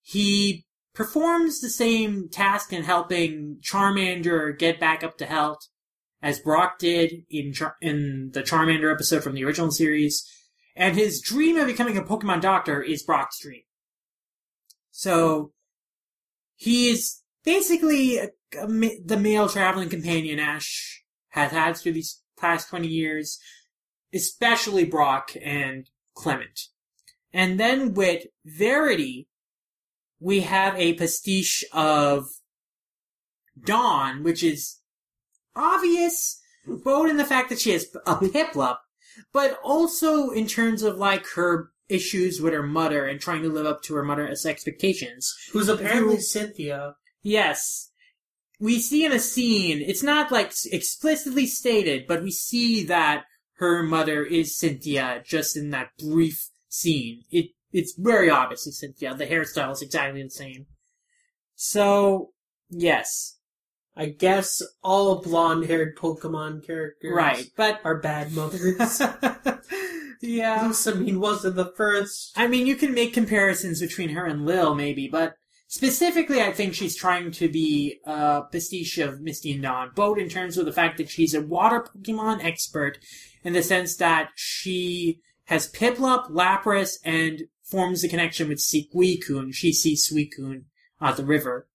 A: He performs the same task in helping Charmander get back up to health as Brock did in Char- in the Charmander episode from the original series. And his dream of becoming a Pokemon doctor is Brock's dream. So he is basically a, a the male traveling companion Ash has had through these past 20 years, especially Brock and Clemont. And then with Verity, we have a pastiche of Dawn, which is obvious, both in the fact that she has a Piplup, but also in terms of like her issues with her mother and trying to live up to her mother's expectations.
B: Who's apparently Cynthia.
A: Yes. We see in a scene, it's not like explicitly stated, but we see that her mother is Cynthia just in that brief scene. It it's very obviously Cynthia. The hairstyle is exactly the same. So, yes.
B: I guess all blonde haired Pokemon characters
A: Right. But
B: are bad mothers.
A: yeah.
B: Lusamine wasn't the first.
A: I mean, you can make comparisons between her and Lil, maybe, but specifically, I think she's trying to be a pastiche of Misty and Dawn, both in terms of the fact that she's a water Pokemon expert, in the sense that she has Piplup, Lapras, and forms a connection with Suicune. She sees Suicune at the river.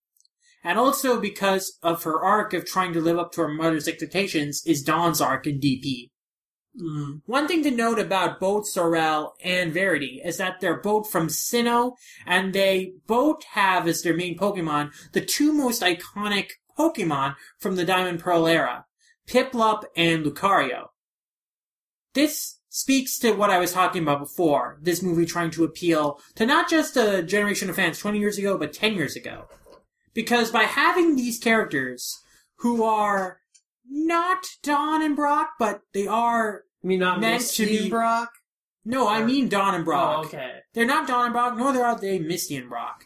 A: And also because of her arc of trying to live up to her mother's expectations is Dawn's arc in DP.
B: Mm.
A: One thing to note about both Sorrel and Verity is that they're both from Sinnoh, and they both have as their main Pokemon the two most iconic Pokemon from the Diamond Pearl era, Piplup and Lucario. This speaks to what I was talking about before, this movie trying to appeal to not just a generation of fans 20 years ago, but 10 years ago. Because by having these characters who are not Dawn and Brock, but they are
B: I mean, not
A: Meant
B: Misty
A: to be-
B: and Brock.
A: no, I mean Dawn and Brock.
B: Oh, okay.
A: They're not Dawn and Brock, nor are they Misty and Brock.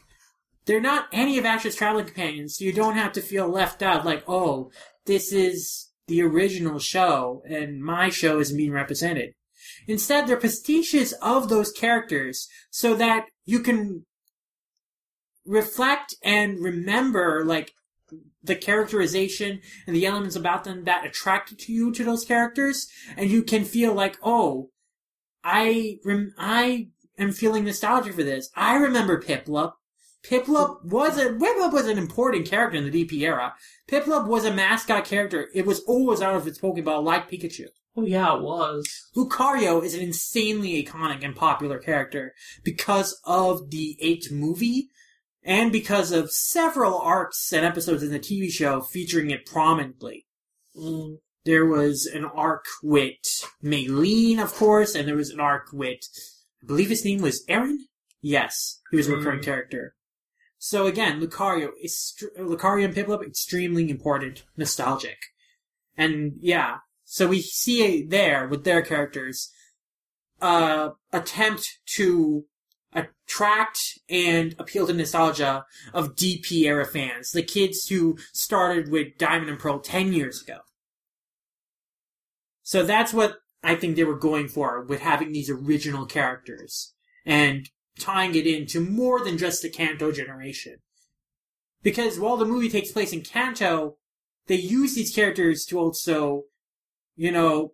A: They're not any of Ash's traveling companions, so you don't have to feel left out like, oh, this is the original show, and my show isn't being represented. Instead, they're pastiches of those characters so that you can reflect and remember, like, the characterization and the elements about them that attracted to you to those characters, and you can feel like, oh, I rem- I am feeling nostalgia for this. I remember Piplup. Piplup was a Piplup was an important character in the DP era. Piplup was a mascot character. It was always out of its Pokeball like Pikachu.
B: Oh yeah, it was.
A: Lucario is an insanely iconic and popular character because of the 8 movie and because of several arcs and episodes in the TV show featuring it prominently.
B: Mm.
A: There was an arc with Maylene, of course, and there was an arc with, I believe his name was Aaron? Yes, he was a recurring
B: Mm.
A: character. So again, Lucario, is Lucario and Piplup, extremely important, nostalgic. And yeah, so we see there with their characters, uh, attempt to attract and appeal to nostalgia of DP era fans, the kids who started with Diamond and Pearl 10 years ago. So that's what I think they were going for with having these original characters and tying it into more than just the Kanto generation. Because while the movie takes place in Kanto, they use these characters to also, you know,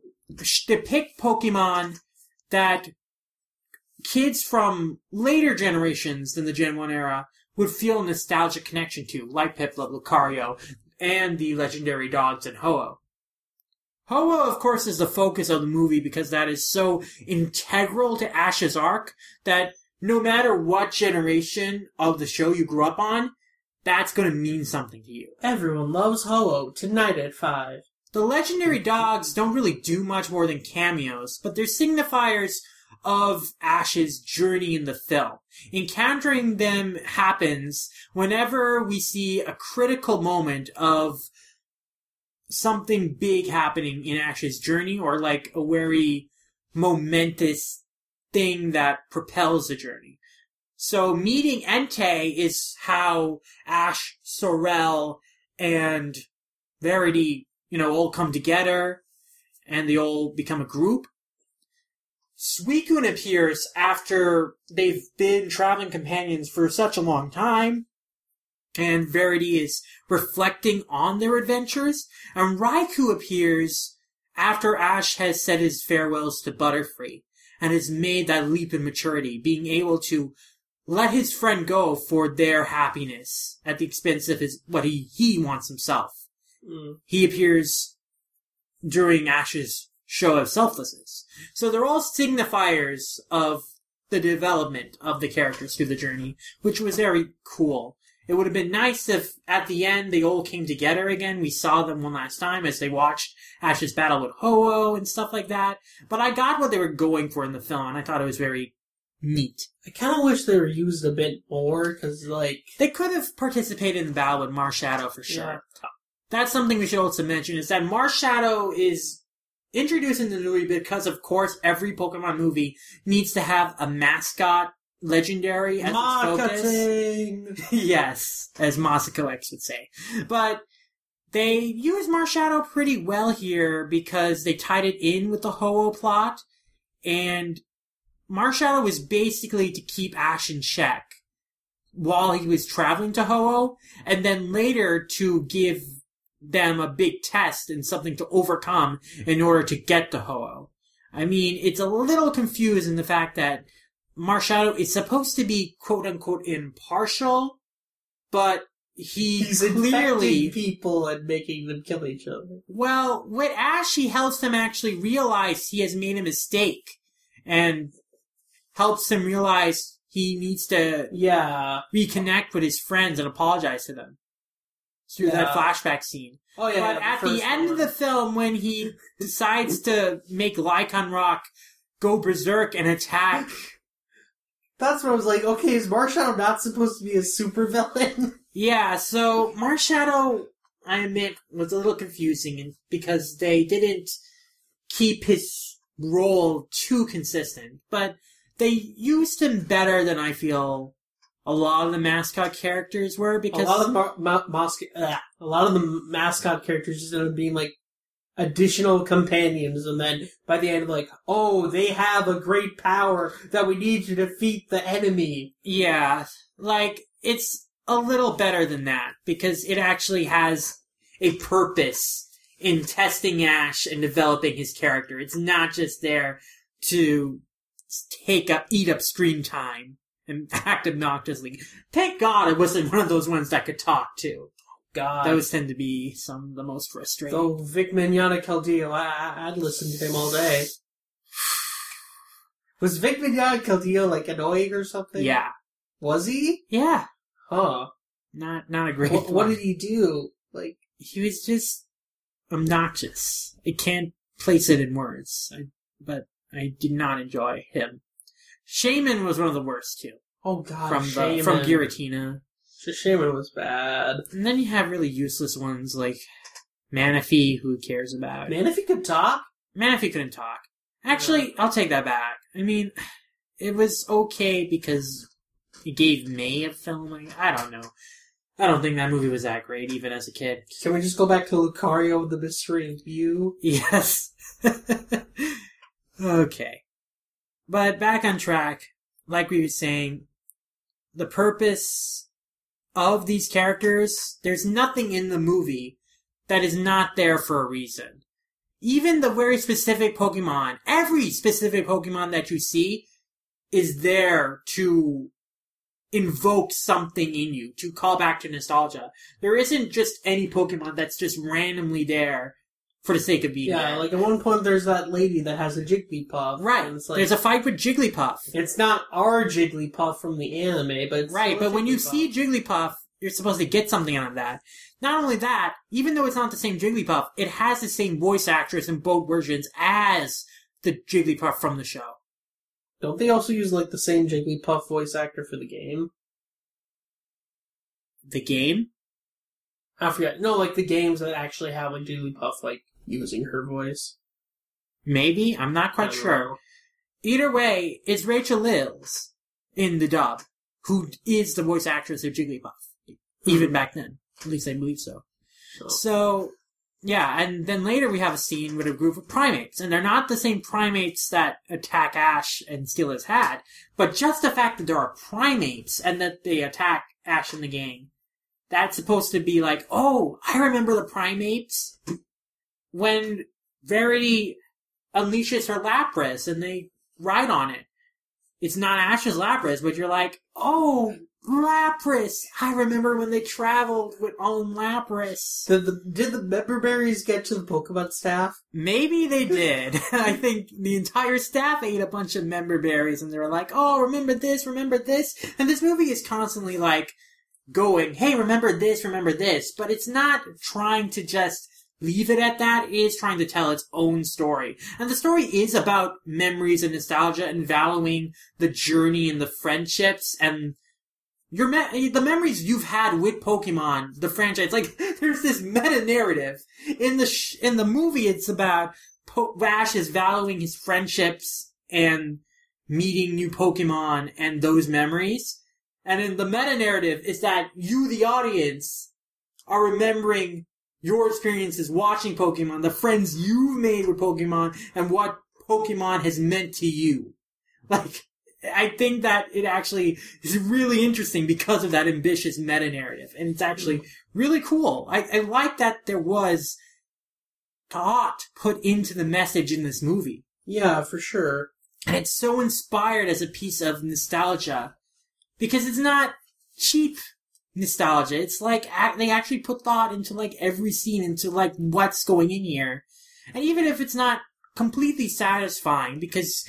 A: depict Pokemon that kids from later generations than the Gen 1 era would feel a nostalgic connection to, like Piplup, Lucario, and the legendary dogs in Ho-Oh. Ho-Oh, of course, is the focus of the movie because that is so integral to Ash's arc that no matter what generation of the show you grew up on, that's going to mean something to you.
B: Everyone loves Ho-Oh tonight at five.
A: The legendary dogs don't really do much more than cameos, but they're signifiers of Ash's journey in the film. Encountering them happens whenever we see a critical moment of something big happening in Ash's journey or like a very momentous thing that propels the journey. So meeting Entei is how Ash, Sorrel, and Verity, you know, all come together and they all become a group. Suicune appears after they've been traveling companions for such a long time, and Verity is reflecting on their adventures, and Raikou appears after Ash has said his farewells to Butterfree, and has made that leap in maturity, being able to let his friend go for their happiness at the expense of his what he, he wants himself.
B: Mm.
A: He appears during Ash's show of selflessness. So they're all signifiers of the development of the characters through the journey, which was very cool. It would have been nice if at the end they all came together again. We saw them one last time as they watched Ash's battle with Ho-Oh and stuff like that. But I got what they were going for in the film, and I thought it was very neat.
B: I kind of wish they were used a bit more because, like,
A: They could have participated in the battle with Marshadow for sure.
B: yeah,
A: That's something we should also mention is that Marshadow is introduced in the movie because, of course, every Pokemon movie needs to have a mascot legendary as its focus.
B: marketing.
A: yes, as Masako X would say. But they use Marshadow pretty well here because they tied it in with the Ho-Oh plot, and Marshadow was basically to keep Ash in check while he was traveling to Ho-Oh, and then later to give them a big test and something to overcome in order to get to Ho-Oh. I mean, it's a little confused in the fact that Marshadow is supposed to be quote unquote impartial, but he
B: He's
A: clearly
B: people and making them kill each other.
A: well, with Ash, he helps him actually realize he has made a mistake and helps him realize he needs to
B: Yeah.
A: reconnect with his friends and apologize to them through that flashback scene.
B: Oh yeah.
A: but at the end of the film, when he decides to make Lycanroc go berserk and attack,
B: that's when I was like, okay, is Marshadow not supposed to be a supervillain?
A: yeah, so Marshadow, I admit, was a little confusing and- because they didn't keep his role too consistent, but they used him better than I feel a lot of the mascot characters were because a
B: lot of mar- ma- mascot, uh, a lot of the mascot characters just ended up being like additional companions, and then by the end, like, oh, they have a great power that we need to defeat the enemy.
A: Yeah, like it's a little better than that because it actually has a purpose in testing Ash and developing his character. It's not just there to take up, eat up screen time and act obnoxiously. Thank God it wasn't one of those ones that could talk too.
B: God,
A: Those tend to be some of the most frustrating.
B: Oh, Vic Mignogna Caldillo, I, I- I'd listen to him all day. Was Vic Mignogna Caldillo like annoying or something?
A: yeah,
B: Was he?
A: yeah,
B: Huh.
A: not not a great.
B: What, what did he do? Like,
A: he was just obnoxious. I can't place it in words, I, but I did not enjoy him. Shaymin was one of the worst too,
B: oh god,
A: from the, from Giratina.
B: Shaymin was bad.
A: And then you have really useless ones like Manaphy, who cares about.
B: Man, if he could talk,
A: Manaphy couldn't talk. Actually, I'll take that back. I mean, it was okay because it gave May a film. I don't know. I don't think that movie was that great, even as a kid.
B: can we just go back to Lucario, with the mystery of Mew?
A: Yes. okay. But back on track, like we were saying, the purpose of these characters, there's nothing in the movie that is not there for a reason. Even the very specific Pokemon, every specific Pokemon that you see is there to invoke something in you, to call back to nostalgia. There isn't just any Pokemon that's just randomly there for the sake of being
B: Yeah,
A: there.
B: like at one point there's that lady that has a Jigglypuff.
A: right.
B: It's like,
A: There's a fight with Jigglypuff.
B: it's not our Jigglypuff from the anime, but it's
A: Right, but when you see Jigglypuff, you're supposed to get something out of that. Not only that, even though it's not the same Jigglypuff, it has the same voice actress in both versions as the Jigglypuff from the show.
B: Don't they also use like the same Jigglypuff voice actor for the game?
A: The game?
B: I forget. No, like the games that actually have like Jigglypuff like using her voice.
A: Maybe? I'm not quite sure.
B: know.
A: Either way, it's Rachel Lillis in the dub, who is the voice actress of Jigglypuff. Even hmm. back then. At least I believe so.
B: So,
A: So, yeah, and then later we have a scene with a group of primates, and they're not the same primates that attack Ash and steal his hat, but just the fact that there are primates and that they attack Ash and the gang, that's supposed to be like, oh, I remember the primates when Verity unleashes her Lapras and they ride on it. It's not Ash's Lapras, but you're like, oh, Lapras! I remember when they traveled with own Lapras.
B: did the did the member berries get to the Pokemon staff?
A: Maybe they did. I think the entire staff ate a bunch of member berries and they were like, oh, remember this, remember this. And this movie is constantly like going, hey, remember this, remember this. But it's not trying to just leave it at that. Is trying to tell its own story. And the story is about memories and nostalgia and valuing the journey and the friendships and your me- the memories you've had with Pokemon, the franchise. Like, there's this meta narrative in the sh- in the movie. It's about po- Ash is valuing his friendships and meeting new Pokemon and those memories. And in the meta narrative is that you, the audience, are remembering your experiences watching Pokemon, the friends you've made with Pokemon, and what Pokemon has meant to you. Like, I think that it actually is really interesting because of that ambitious meta narrative. And it's actually really cool. I, I like that there was thought put into the message in this movie.
B: Yeah, for sure.
A: And it's so inspired as a piece of nostalgia because it's not cheap nostalgia. It's like they actually put thought into like every scene, into like what's going in here. And even if it's not completely satisfying because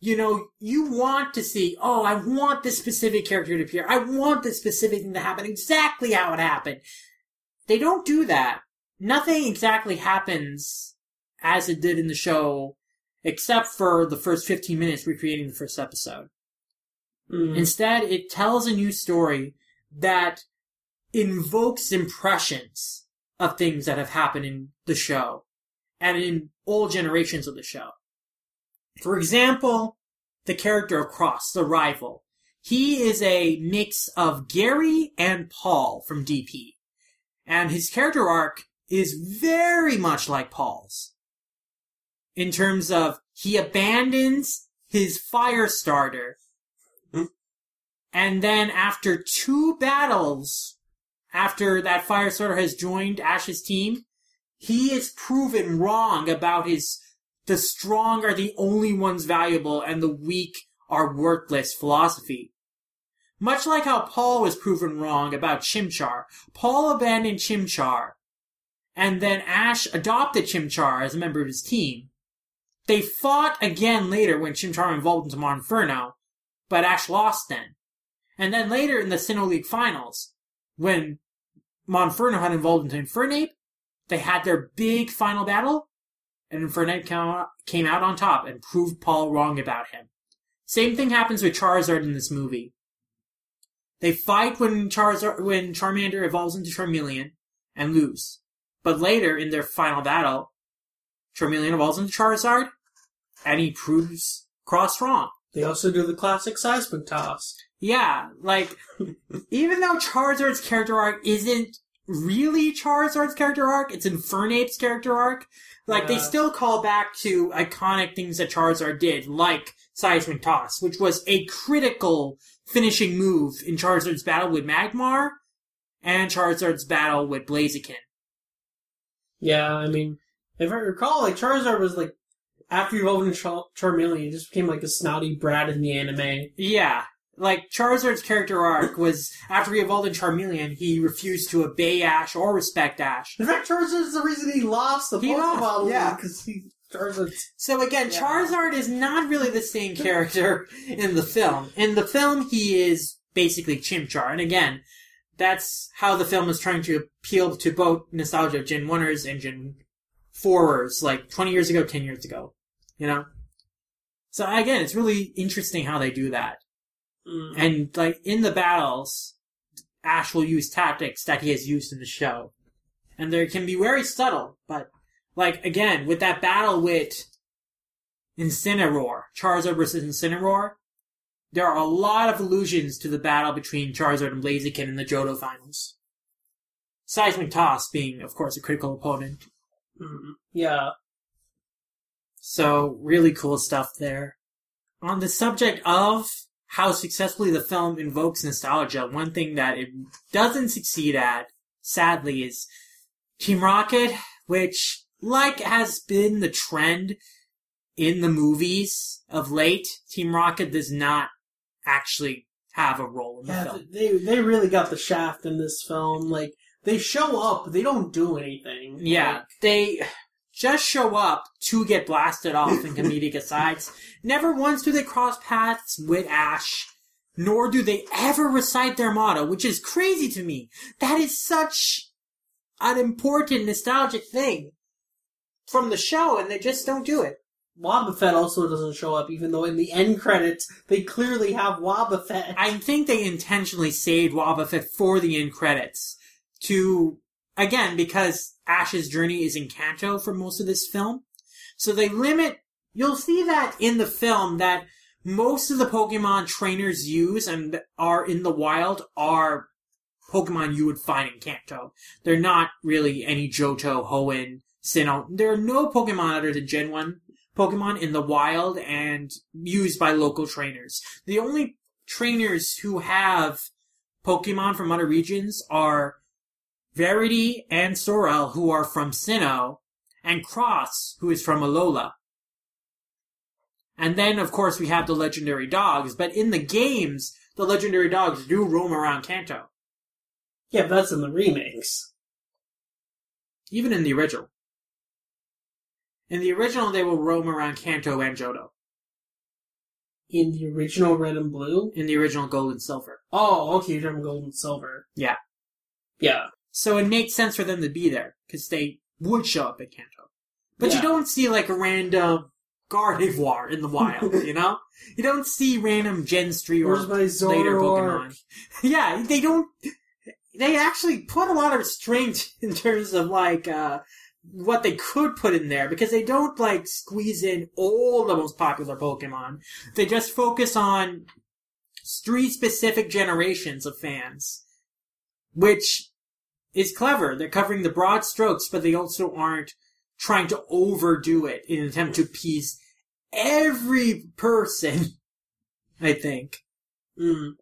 A: you know, you want to see, oh, I want this specific character to appear. I want this specific thing to happen exactly how it happened. They don't do that. Nothing exactly happens as it did in the show, except for the first 15 minutes recreating the first episode.
B: Mm.
A: Instead, it tells a new story that invokes impressions of things that have happened in the show and in all generations of the show. For example, the character of Cross, the rival. He is a mix of Gary and Paul from DP. And his character arc is very much like Paul's. In terms of he abandons his fire starter. And then after two battles, after that fire starter has joined Ash's team, he is proven wrong about his the strong are the only ones valuable and the weak are worthless philosophy. Much like how Paul was proven wrong about Chimchar, Paul abandoned Chimchar, and then Ash adopted Chimchar as a member of his team. They fought again later when Chimchar involved into Monferno, but Ash lost then. And then later in the Sinnoh League finals, when Monferno had involved into Infernape, they had their big final battle, and Infernape came out, came out on top and proved Paul wrong about him. Same thing happens with Charizard in this movie. They fight when Charizard, when Charmander evolves into Charmeleon and lose. But later in their final battle, Charmeleon evolves into Charizard and he proves Cross wrong.
B: They also do the classic seismic toss.
A: Yeah, like, even though Charizard's character arc isn't really Charizard's character arc, it's Infernape's character arc, like, they still call back to iconic things that Charizard did, like Seismic Toss, which was a critical finishing move in Charizard's battle with Magmar and Charizard's battle with Blaziken.
B: Yeah, I mean, if I recall, like Charizard was like after he evolved into Char- Charmeleon, he just became like a snotty brat in the anime.
A: Yeah. Like, Charizard's character arc was, after he evolved in Charmeleon, he refused to obey Ash or respect Ash.
B: In fact, Charizard is the reason he lost the
A: He lost,
B: Pokeball
A: yeah.
B: because he Charizard.
A: So again,
B: Yeah.
A: Charizard is not really the same character in the film. In the film, he is basically Chimchar, and again, that's how the film is trying to appeal to both nostalgia of Gen 1ers and Gen 4ers, like 20 years ago, 10 years ago. You know? So again, it's really interesting how they do that.
B: Mm.
A: And like in the battles, Ash will use tactics that he has used in the show. And they can be very subtle, but like again, with that battle with Incineroar, Charizard versus Incineroar, there are a lot of allusions to the battle between Charizard and Blaziken in the Johto finals. Seismic Toss being, of course, a critical opponent.
B: Mm. Yeah.
A: So, really cool stuff there. On the subject of how successfully the film invokes nostalgia, one thing that it doesn't succeed at, sadly, is Team Rocket, which, like has been the trend in the movies of late, Team Rocket does not actually have a role in the
B: Yeah,
A: film.
B: they they really got the shaft in this film. Like they show up, they don't do anything.
A: Yeah,
B: Like,
A: they just show up to get blasted off in comedic asides. Never once do they cross paths with Ash, nor do they ever recite their motto, which is crazy to me. That is such an important nostalgic thing from the show, and they just don't do it.
B: Wobbuffet also doesn't show up, even though in the end credits they clearly have Wobbuffet.
A: I think they intentionally saved Wobbuffet for the end credits to, again, because Ash's journey is in Kanto for most of this film. So they limit, you'll see that in the film that most of the Pokemon trainers use and are in the wild are Pokemon you would find in Kanto. They're not really any Johto, Hoenn, Sinnoh. There are no Pokemon other than Gen 1 Pokemon in the wild and used by local trainers. The only trainers who have Pokemon from other regions are Verity and Sorrel, who are from Sinnoh, and Cross, who is from Alola. And then, of course, we have the legendary dogs, but in the games, the legendary dogs do roam around Kanto.
B: yeah, but that's in the remakes.
A: Even in the original. In the original, they will roam around Kanto and Johto.
B: In the original Red and Blue.
A: In the original Gold and Silver.
B: Oh, okay, you're talking Gold and Silver.
A: Yeah.
B: Yeah.
A: So it makes sense for them to be there, because they would show up at Kanto. But you don't see like a random Gardevoir in the wild, you know? You don't see random Gen 3 or later Pokemon. yeah, they don't. They actually put a lot of restraint in terms of like uh, what they could put in there because they don't like squeeze in all the most popular Pokemon. They just focus on three specific generations of fans, which is clever. They're covering the broad strokes, but they also aren't trying to overdo it in an attempt to appease every person. I think
B: Mm.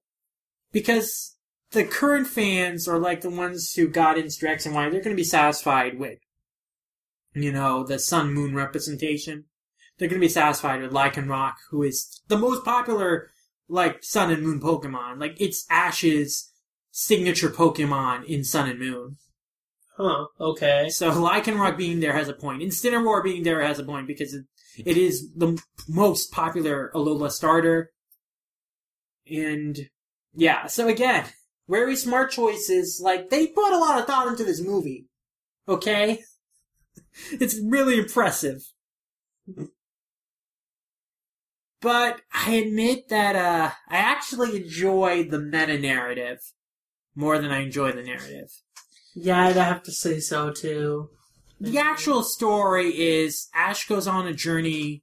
A: because the current fans are like the ones who got into X and Y. They're going to be satisfied with, you know, the Sun Moon representation. They're going to be satisfied with Lycanroc, who is the most popular, like, Sun and Moon Pokemon. Like, it's Ash's signature Pokemon in Sun and Moon.
B: Huh. Okay.
A: So Lycanroc being there has a point. Incineroar being there has a point because it, it is the m- most popular Alola starter. And yeah, so again, very smart choices. Like they put a lot of thought into this movie. Okay? It's really impressive. But I admit that uh I actually enjoy the meta narrative more than I enjoy the narrative.
B: Yeah, I'd have to say so too.
A: The actual story is Ash goes on a journey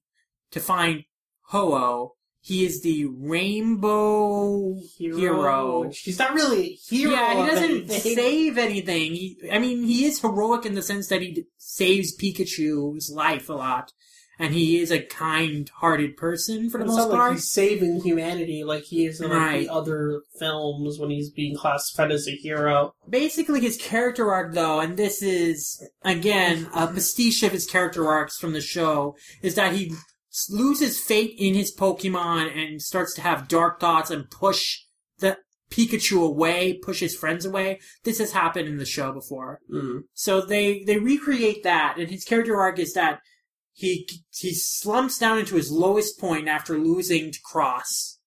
A: to find Ho-Oh. He is the rainbow hero.
B: He's not really a hero.
A: yeah, he doesn't
B: anything.
A: save anything. He, I mean, he is heroic in the sense that he d- saves Pikachu's life a lot, and he is a kind-hearted person for the
B: It's
A: most
B: not like
A: part.
B: he's saving humanity like he is in like,
A: Right.
B: the other films when he's being classified as a hero.
A: Basically, his character arc, though, and this is again a pastiche of his character arcs from the show, is that he loses faith in his Pokemon and starts to have dark thoughts and push the Pikachu away, push his friends away. This has happened in the show before.
B: Mm.
A: So they they recreate that, and his character arc is that he he slumps down into his lowest point after losing to Cross,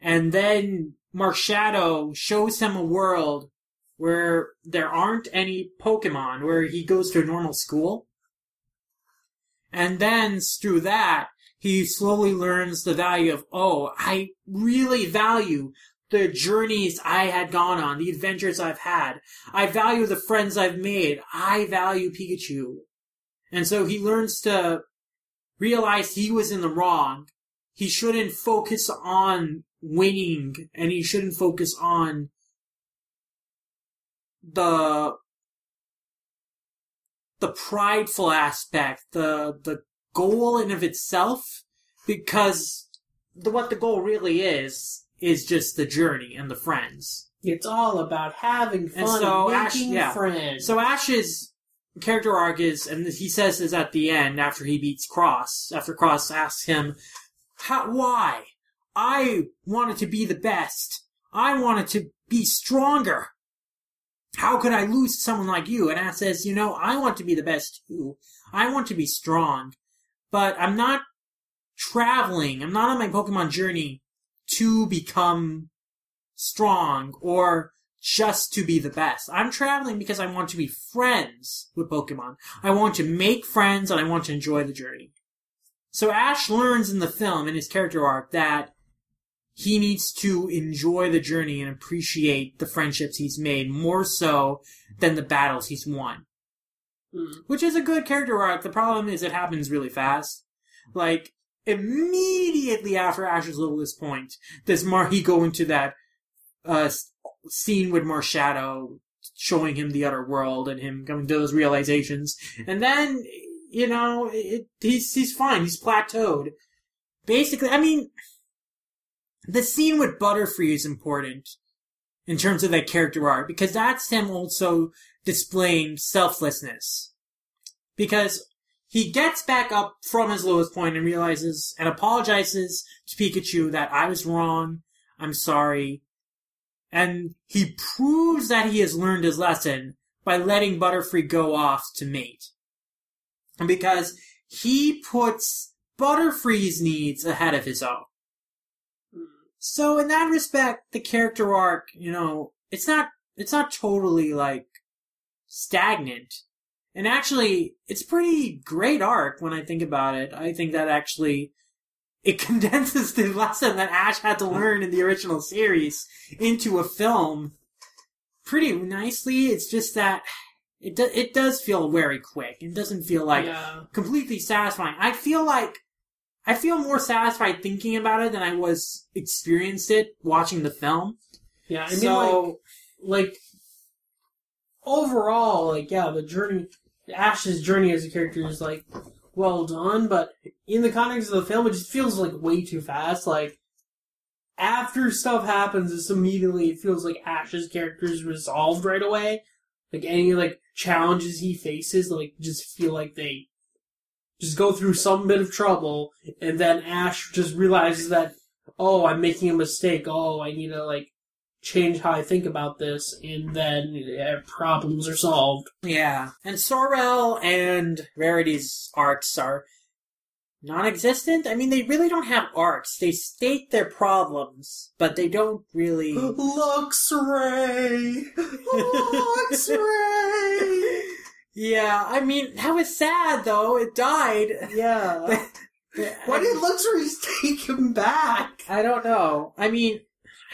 A: and then Marshadow shows him a world where there aren't any Pokemon, where he goes to a normal school, and then through that he slowly learns the value of oh, I really value the journeys I had gone on, the adventures I've had. I value the friends I've made. I value Pikachu. And so he learns to realize he was in the wrong. He shouldn't focus on winning and he shouldn't focus on the the prideful aspect, the the goal in of itself because the what the goal really is is just the journey and the friends.
B: It's all about having fun
A: And
B: and,
A: so Ash-
B: making
A: yeah.
B: friends.
A: So Ash's character arc is, and he says this at the end after he beats Cross. After Cross asks him, "How? Why? I wanted to be the best. I wanted to be stronger. How could I lose someone like you?" And Ash says, "You know, I want to be the best too. I want to be strong, but I'm not traveling. I'm not on my Pokemon journey to become strong or." Just to be the best. I'm traveling because I want to be friends with Pokemon. I want to make friends and I want to enjoy the journey. So Ash learns in the film, in his character arc, that he needs to enjoy the journey and appreciate the friendships he's made more so than the battles he's won.
B: Mm.
A: Which is a good character arc. The problem is it happens really fast. Like, immediately after Ash's lowest point, does Marhi go into that uh, scene with Marshadow showing him the other world and him coming to those realizations. And then, you know, it, he's, he's fine. He's plateaued. Basically, I mean, the scene with Butterfree is important in terms of that character arc because that's him also displaying selflessness. Because he gets back up from his lowest point and realizes and apologizes to Pikachu that I was wrong. I'm sorry. And he proves that he has learned his lesson by letting Butterfree go off to mate. Because he puts Butterfree's needs ahead of his own. So in that respect, the character arc, you know, it's not, it's not totally like stagnant. And actually, it's pretty great arc when I think about it. I think that actually, it condenses the lesson that Ash had to learn in the original series into a film pretty nicely. It's just that it do, it does feel very quick. It doesn't feel like
B: yeah.
A: completely satisfying. I feel like I feel more satisfied thinking about it than I was experienced it watching the film.
B: Yeah. I mean,
A: so
B: like, like, overall, like yeah, the journey, Ash's journey as a character is like well done, but in the context of the film, it just feels like way too fast. Like after stuff happens, it's immediately it feels like Ash's character is resolved right away. Like any like challenges he faces, like just feel like they just go through some bit of trouble, and then Ash just realizes that oh, I'm making a mistake. Oh, I need to like change how I think about this, and then eh, problems are solved.
A: Yeah. And Sorrel and Verity's arcs are non-existent. I mean, they really don't have arcs. They state their problems, but they don't really.
B: Luxray, Luxray.
A: yeah, I mean, that was sad though. It died.
B: yeah. Why did Luxray take him back?
A: I don't know. I mean,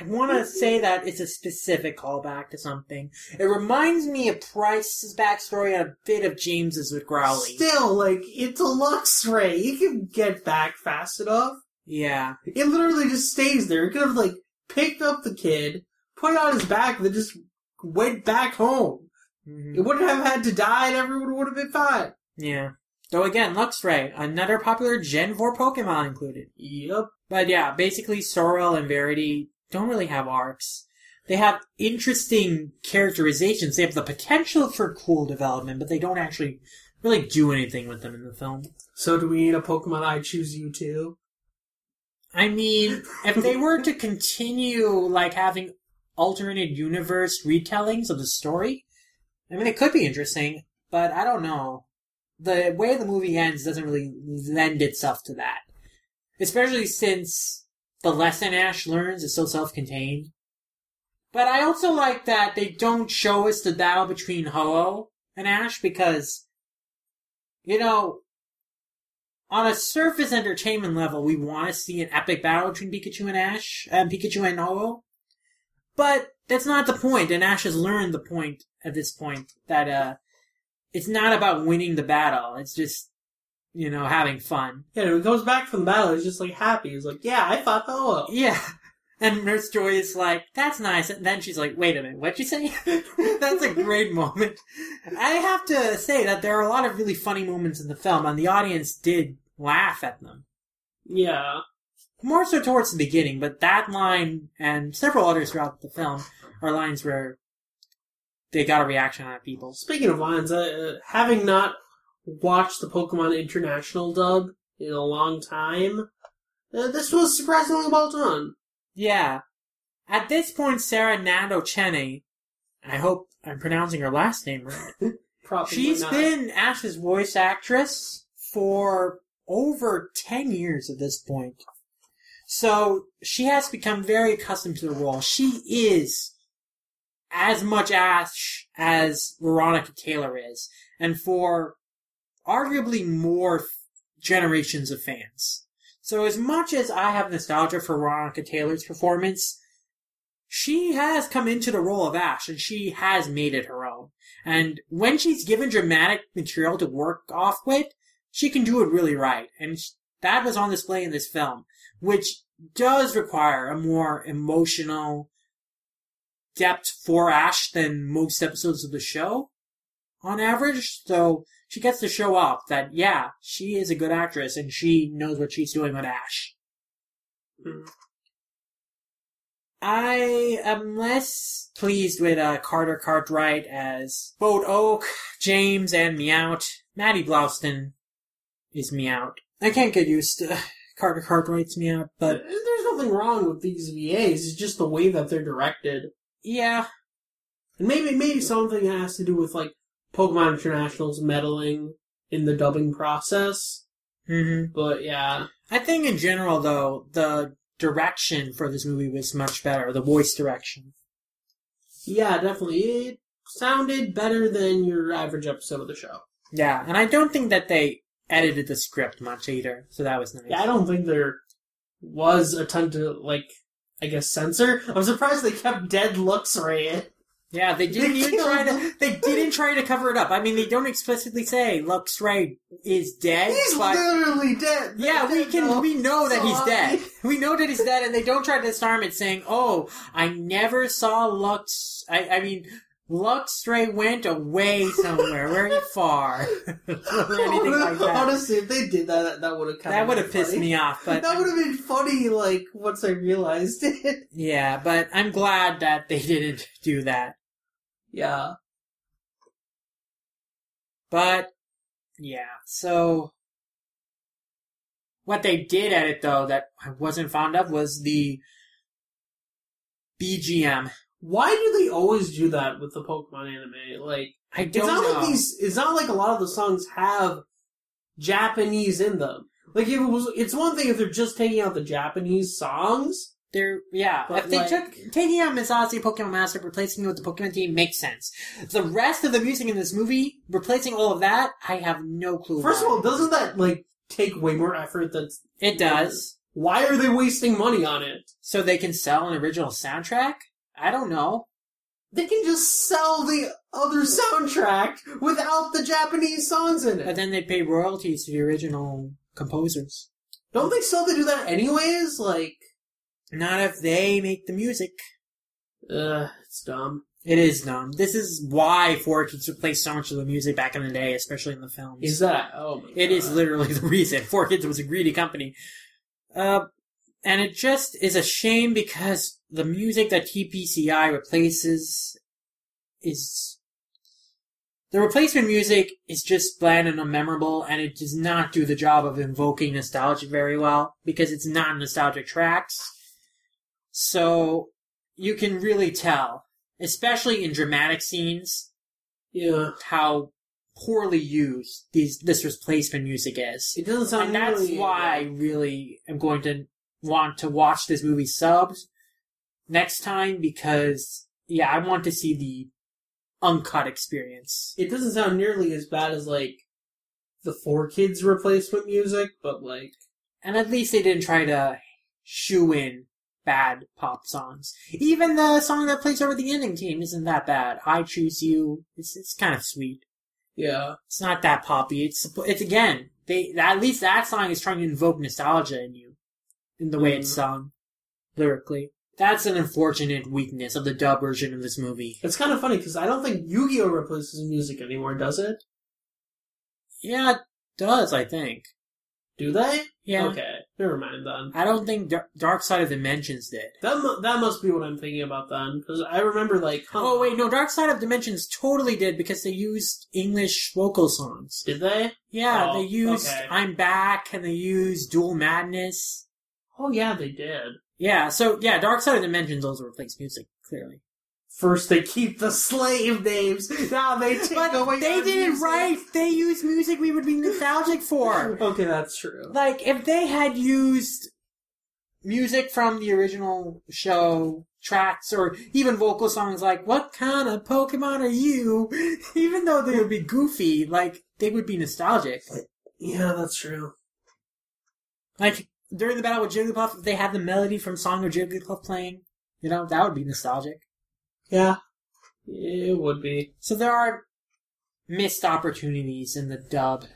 A: I want to say that it's a specific callback to something. It reminds me of Price's backstory and a bit of James's with Growly.
B: Still, like it's a Luxray. You can get back fast enough.
A: Yeah.
B: It literally just stays there. It could have like picked up the kid, put it on his back, and then just went back home.
A: Mhm.
B: It wouldn't have had to die, and everyone would have been fine.
A: Yeah. Though again, Luxray, another popular Gen 4 Pokemon included.
B: Yep.
A: But yeah, basically Sorrel and Verity don't really have arcs. They have interesting characterizations. They have the potential for cool development, but they don't actually really do anything with them in the film.
B: So do we need a Pokemon I choose you too?
A: I mean, if they were to continue like having alternate universe retellings of the story, I mean, it could be interesting, but I don't know. The way the movie ends doesn't really lend itself to that. Especially since the lesson Ash learns is so self-contained. But I also like that they don't show us the battle between Ho-Oh and Ash because, you know, on a surface entertainment level, we want to see an epic battle between Pikachu and Ash, and Pikachu and Ho-Oh. But that's not the point, and Ash has learned the point at this point that uh, it's not about winning the battle. It's just, you know, having fun.
B: Yeah, when he comes back from the battle, he's just like happy. He's like, yeah, I fought Ho-Oh.
A: Yeah. And Nurse Joy is like, that's nice. And then she's like, wait a minute, what'd you say? that's a great moment. I have to say that there are a lot of really funny moments in the film, and the audience did laugh at them.
B: Yeah.
A: More so towards the beginning, but that line and several others throughout the film are lines where they got a reaction out of people.
B: Speaking of lines, uh, having not watched the Pokemon International dub in a long time, uh, this was surprisingly well done.
A: Yeah. At this point, Sarah Natochenny, I hope I'm pronouncing her last name right.
B: Probably
A: She's
B: not.
A: been Ash's voice actress for over 10 years at this point. So she has become very accustomed to the role. She is as much Ash as Veronica Taylor is, and for arguably more generations of fans. So as much as I have nostalgia for Veronica Taylor's performance, she has come into the role of Ash and she has made it her own. And when she's given dramatic material to work off with, she can do it really right. And that was on display in this film, which does require a more emotional depth for Ash than most episodes of the show on average. So she gets to show off that, yeah, she is a good actress and she knows what she's doing with Ash.
B: Hmm.
A: I am less pleased with uh, Carter Cathcart as Boat Oak, James, and Meowth. Maddie Blaustein is Meowth. I can't get used to Carter Cathcart's Meowth, but
B: There's nothing wrong with these VAs. It's just the way that they're directed,
A: yeah,
B: and maybe maybe something has to do with like Pokemon International's meddling in the dubbing process.
A: hmm
B: But yeah,
A: I think in general, though, the direction for this movie was much better. The voice direction.
B: yeah, definitely, it sounded better than your average episode of the show.
A: Yeah, and I don't think that they edited the script much either, so that was nice.
B: Yeah, I don't think there was a ton to like. I guess censor. I'm surprised they kept dead looks in.
A: Yeah, they didn't
B: They
A: even try to. They didn't try to cover it up. I mean, they don't explicitly say Luxray is dead.
B: He's
A: but
B: literally dead.
A: yeah, we can.
B: though.
A: We know that he's dead. We know that he's dead, and they don't try to disarm it, saying, "Oh, I never saw Lux." I, I mean, straight went away somewhere, very far. or anything like that.
B: Honestly, if they did that, that would have kind
A: That would have pissed me off, but
B: that would have been funny. Like once I realized it.
A: yeah, but I'm glad that they didn't do that.
B: Yeah.
A: But yeah, so what they did at it though that I wasn't fond of was the BGM.
B: Why do they always do that with the Pokemon anime? Like
A: I
B: it's
A: don't
B: not
A: know.
B: like these. It's not like a lot of the songs have Japanese in them. Like if it was, it's one thing if they're just taking out the Japanese songs.
A: They're yeah.
B: But,
A: if they
B: like-
A: took taking out Mezase Pokemon Master, replacing it with the Pokemon team makes sense. The rest of the music in this movie, replacing all of that, I have no clue.
B: First of all, doesn't that like take way more effort? That's
A: it does.
B: why are they wasting money on it?
A: So they can sell an original soundtrack. I don't know.
B: They can just sell the other soundtrack without the Japanese songs in it.
A: But then they pay royalties to the original composers.
B: Don't they still have to do that anyways? Like,
A: Not if they make the music.
B: uh, it's dumb.
A: It is dumb. This is why Four Kids replaced so much of the music back in the day, especially in the films.
B: Is that? Oh
A: It is literally the reason. Four Kids was a greedy company. Uh, and it just is a shame because the music that TPCI replaces is. The replacement music is just bland and unmemorable, and it does not do the job of invoking nostalgia very well because it's not nostalgic tracks. So, you can really tell, especially in dramatic scenes,
B: Yeah,
A: how poorly used these this replacement music is.
B: it doesn't sound.
A: And that's why I really am going to want to watch this movie subbed next time because yeah, I want to see the uncut experience.
B: it doesn't sound nearly as bad as like the Four Kids replacement music, but like
A: And at least they didn't try to shoe in bad pop songs. Even the song that plays over the ending team isn't that bad. I choose you. It's it's kind of sweet.
B: yeah,
A: It's not that poppy. It's it's again. They at least that song is trying to invoke nostalgia in you, in the way it's
B: Mhm.
A: sung, lyrically. That's an unfortunate weakness of the dub version of this movie.
B: it's kind of funny because I don't think Yu-Gi-Oh replaces music anymore, does it?
A: Yeah, it does I think.
B: Do they?
A: Yeah,
B: Okay, never mind then.
A: I don't think Dar- Dark Side of Dimensions did.
B: That mu- that must be what I'm thinking about then, because I remember like. huh,
A: Oh wait, no, Dark Side of Dimensions totally did because they used English vocal songs.
B: Did they?
A: Yeah,
B: Oh,
A: they used
B: okay.
A: "I'm Back" and they used "Dual Madness."
B: Oh yeah, they did.
A: Yeah, so yeah, Dark Side of Dimensions also replaced music clearly.
B: First they keep the slave names, now they take
A: But
B: away.
A: they didn't
B: music.
A: write. They used music we would be nostalgic for.
B: Okay, that's true.
A: Like if they had used music from the original show tracks or even vocal songs like "What kind of Pokemon are you?" Even though they would be goofy, like they would be nostalgic.
B: Yeah, that's true.
A: Like during the battle with Jigglypuff, if they had the melody from Song of Jigglypuff playing, you know that would be nostalgic.
B: Yeah, it would be.
A: So there are missed opportunities in the dub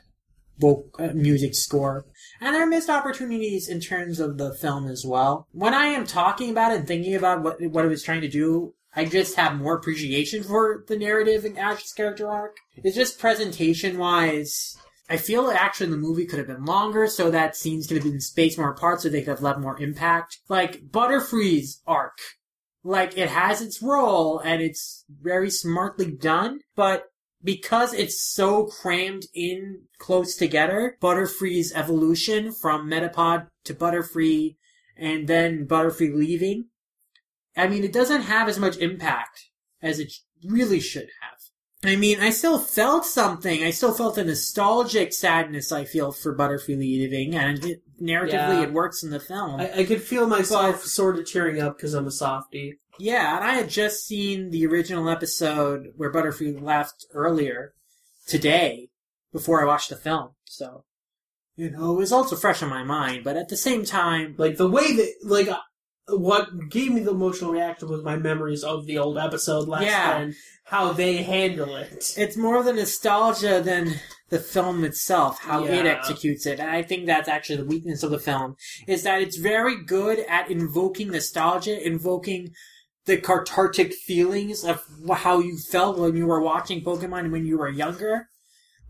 A: uh, music score, and there are missed opportunities in terms of the film as well. When I am talking about it and thinking about what what it was trying to do, I just have more appreciation for the narrative and Ash's character arc. It's just presentation wise. I feel that actually the movie could have been longer, so that scenes could have been spaced more apart, so they could have left more impact. Like Butterfree's arc, like it has its role and it's very smartly done, but because it's so crammed in close together, Butterfree's evolution from Metapod to Butterfree and then Butterfree leaving, I mean, it doesn't have as much impact as it really should have. I mean, I still felt something. I still felt the nostalgic sadness I feel for Butterfree leaving, and it, narratively
B: Yeah.
A: it works in the film.
B: I, I could feel myself sort of cheering up because I'm a softie.
A: Yeah, and I had just seen the original episode where Butterfree left earlier today before I watched the film. So, you know, it was also fresh in my mind, but at the same time,
B: Like the way that, like, what gave me the emotional reaction was my memories of the old episode last
A: Yeah.
B: and how they handle it.
A: it's more the nostalgia than the film itself, how it executes it. And I think that's actually the weakness of the film, is that it's very good at invoking nostalgia, invoking the cathartic feelings of how you felt when you were watching Pokemon when you were younger.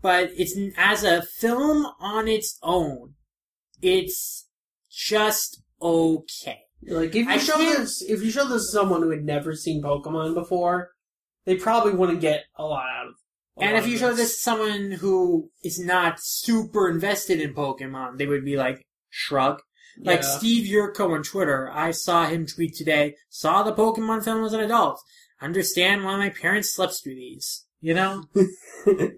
A: But it's as a film on its own, it's just okay.
B: Like if you
A: I
B: show
A: can't-
B: this, if you show this to someone who had never seen Pokemon before, they probably wouldn't get a lot out of. a
A: And
B: lot
A: if
B: of
A: you show this to someone who is not super invested in Pokemon, they would be like, shrug. Like
B: Yeah.
A: Steve Yurko on Twitter, I saw him tweet today, saw the Pokemon film as an adult. Understand why my parents slept through these. You know?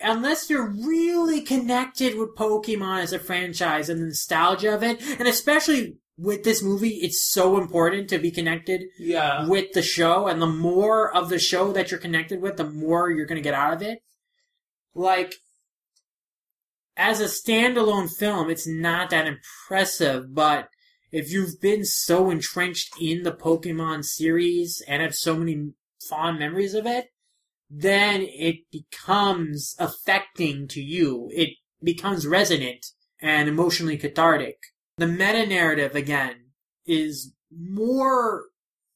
A: Unless you're really connected with Pokemon as a franchise and the nostalgia of it, and especially with this movie, it's so important to be connected
B: yeah,
A: with the show, and the more of the show that you're connected with, the more you're going to get out of it. Like, as a standalone film, it's not that impressive, but if you've been so entrenched in the Pokemon series and have so many fond memories of it, then it becomes affecting to you. It becomes resonant and emotionally cathartic. The meta narrative, again, is more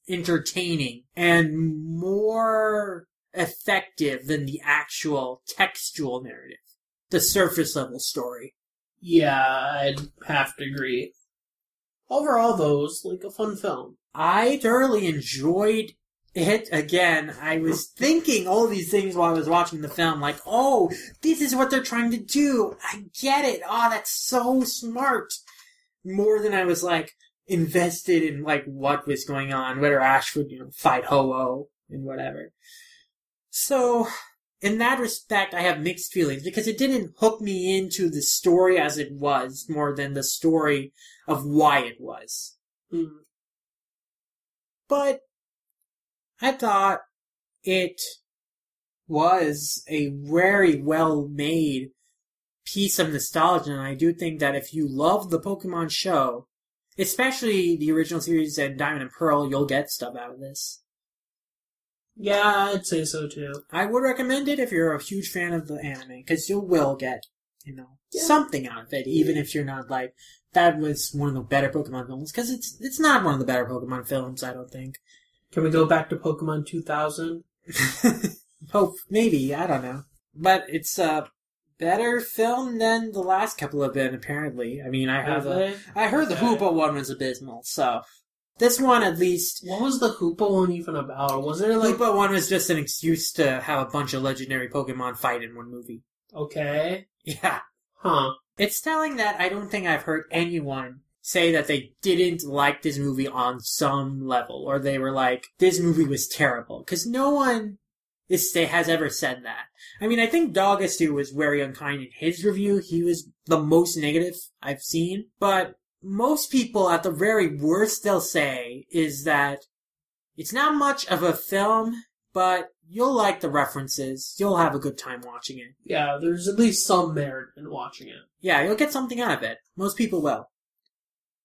A: entertaining and more effective than the actual textual narrative, the surface level story.
B: yeah, I'd have to agree. Overall, though, like a fun film.
A: I thoroughly enjoyed it. Again, I was thinking all these things while I was watching the film, like, oh, this is what they're trying to do. I get it. Oh, that's so smart. More than I was like invested in like what was going on, whether Ash would, you know, fight Ho-Oh and whatever. So, in that respect, I have mixed feelings because it didn't hook me into the story as it was more than the story of why it was.
B: Hmm.
A: But I thought it was a very well made piece of nostalgia, and I do think that if you love the Pokemon show, especially the original series and Diamond and Pearl, you'll get stuff out of this.
B: Yeah, I'd say so too.
A: I would recommend it if you're a huge fan of the anime, because you will get, you know,
B: Yeah.
A: something out of it, even if you're not like, that was one of the better Pokemon films, because it's, it's not one of the better Pokemon films, I don't think.
B: Can we go back to Pokemon 2000?
A: Hope maybe I don't know, but it's a better film than the last couple have been. Apparently, I mean, I have a,
B: they?
A: I heard the. Hoopa one was abysmal, so this one at least.
B: What was the Hoopa one even about? Or was it like
A: Hoopa one was just an excuse to have a bunch of legendary Pokemon fight in one movie.
B: okay,
A: Yeah,
B: huh?
A: it's telling that I don't think I've heard anyone say that they didn't like this movie on some level, or they were like, this movie was terrible. Because no one is, has ever said that. I mean, I think Dogasu was very unkind in his review. He was the most negative I've seen. But most people, at the very worst, they'll say is that it's not much of a film, but you'll like the references. You'll have a good time watching it.
B: Yeah, there's at least some merit in watching it.
A: Yeah, you'll get something out of it. Most people will.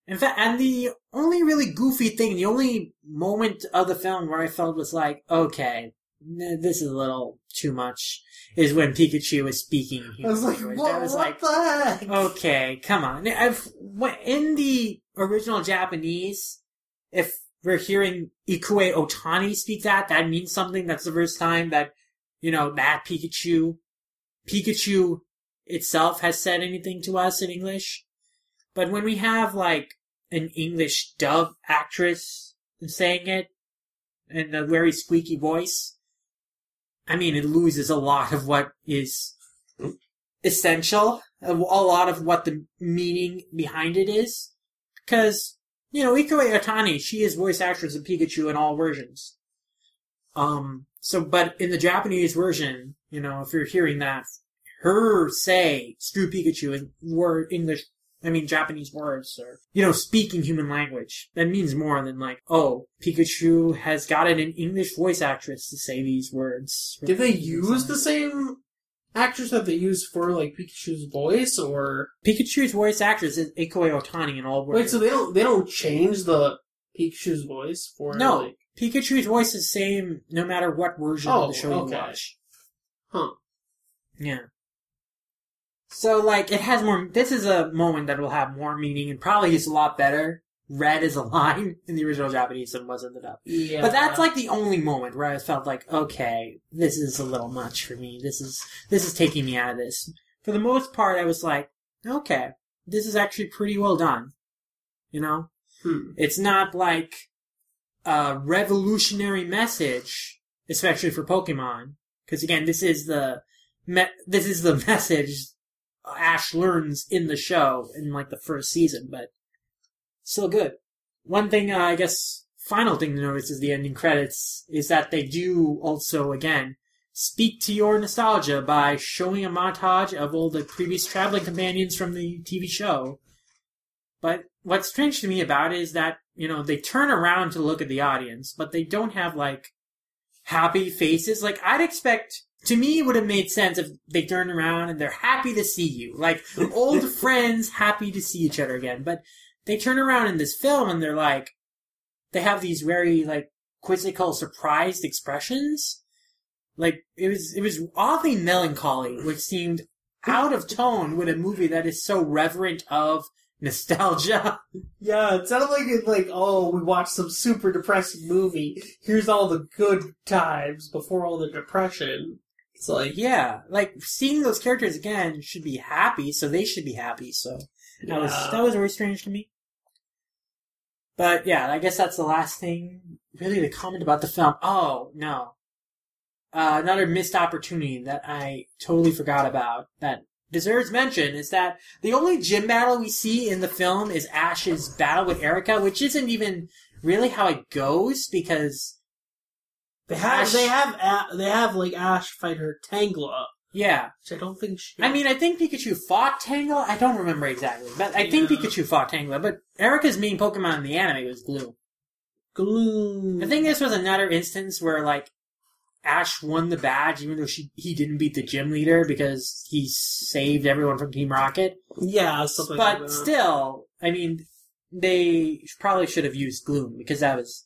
A: In fact, and the only really goofy thing, the only moment of the film where I felt was like, okay, this is a little too much, is when Pikachu was speaking.
B: I was like, what,
A: was
B: what
A: like,
B: the heck?
A: okay, come on. I've, in the original Japanese, if we're hearing Ikue Otani speak that, that means something. That's the first time that, you know, that Pikachu, Pikachu itself has said anything to us in English. But when we have, like, an English dub actress saying it in a very squeaky voice, I mean, it loses a lot of what is essential, a lot of what the meaning behind it is. Because, you know, Ikue Otani, she is voice actress of Pikachu in all versions. Um, so, but in the Japanese version, you know, if you're hearing that, her say, screw Pikachu in word English, I mean Japanese words, or, you know, speaking human language, that means more than like, oh, Pikachu has gotten an English voice actress to say these words.
B: Did they use the same actress that they used for like Pikachu's voice, or
A: Pikachu's voice actress is Ikue Otani in all words.
B: wait? So they don't they don't change the Pikachu's voice for
A: No,
B: Like,
A: Pikachu's voice is the same no matter what version
B: Oh,
A: of the show
B: okay.
A: you watch.
B: huh?
A: Yeah. So, like, it has more. This is a moment that will have more meaning and probably is a lot better read as a line in the original Japanese than was in the dub.
B: Yeah.
A: But that's like the only moment where I felt like, okay, this is a little much for me. This is this is taking me out of this. For the most part, I was like, okay, this is actually pretty well done. You know,
B: Hmm.
A: it's not like a revolutionary message, especially for Pokemon, because again, this is the me- this is the message Ash learns in the show in like the first season, but still good. One thing, uh, I guess, final thing to notice is the ending credits is that they do also again speak to your nostalgia by showing a montage of all the previous traveling companions from the TV show. But what's strange to me about it is that, you know, they turn around to look at the audience, but they don't have like happy faces. Like I'd expect to me it would have made sense if they turned around and they're happy to see you. Like old friends happy to see each other again. But they turn around in this film and they're like they have these very like quizzical surprised expressions. Like it was it was oddly melancholy, which seemed out of tone with a movie that is so reverent of nostalgia.
B: Yeah, it sounded like it, like oh, we watched some super depressing movie. Here's all the good times before all the depression. It's like
A: yeah, like seeing those characters again should be happy, so they should be happy. So that was
B: Yeah.
A: that was very strange to me. But yeah, I guess that's the last thing really to comment about the film. Oh no, uh, another missed opportunity that I totally forgot about that deserves mention is that the only gym battle we see in the film is Ash's battle with Erica, which isn't even really how it goes because
B: they have
A: Ash-
B: they have A- they have like Ash fight her Tangela,
A: yeah,
B: which I don't think she.
A: I mean, I think Pikachu fought Tangela. I don't remember exactly, but I think
B: Yeah.
A: Pikachu fought Tangela. But Erica's main Pokemon in the anime was Glue.
B: Gloom.
A: I think this was another instance where like Ash won the badge, even though she he didn't beat the gym leader because he saved everyone from Team Rocket.
B: yeah, something like
A: but
B: that.
A: still, I mean, they probably should have used Gloom because that was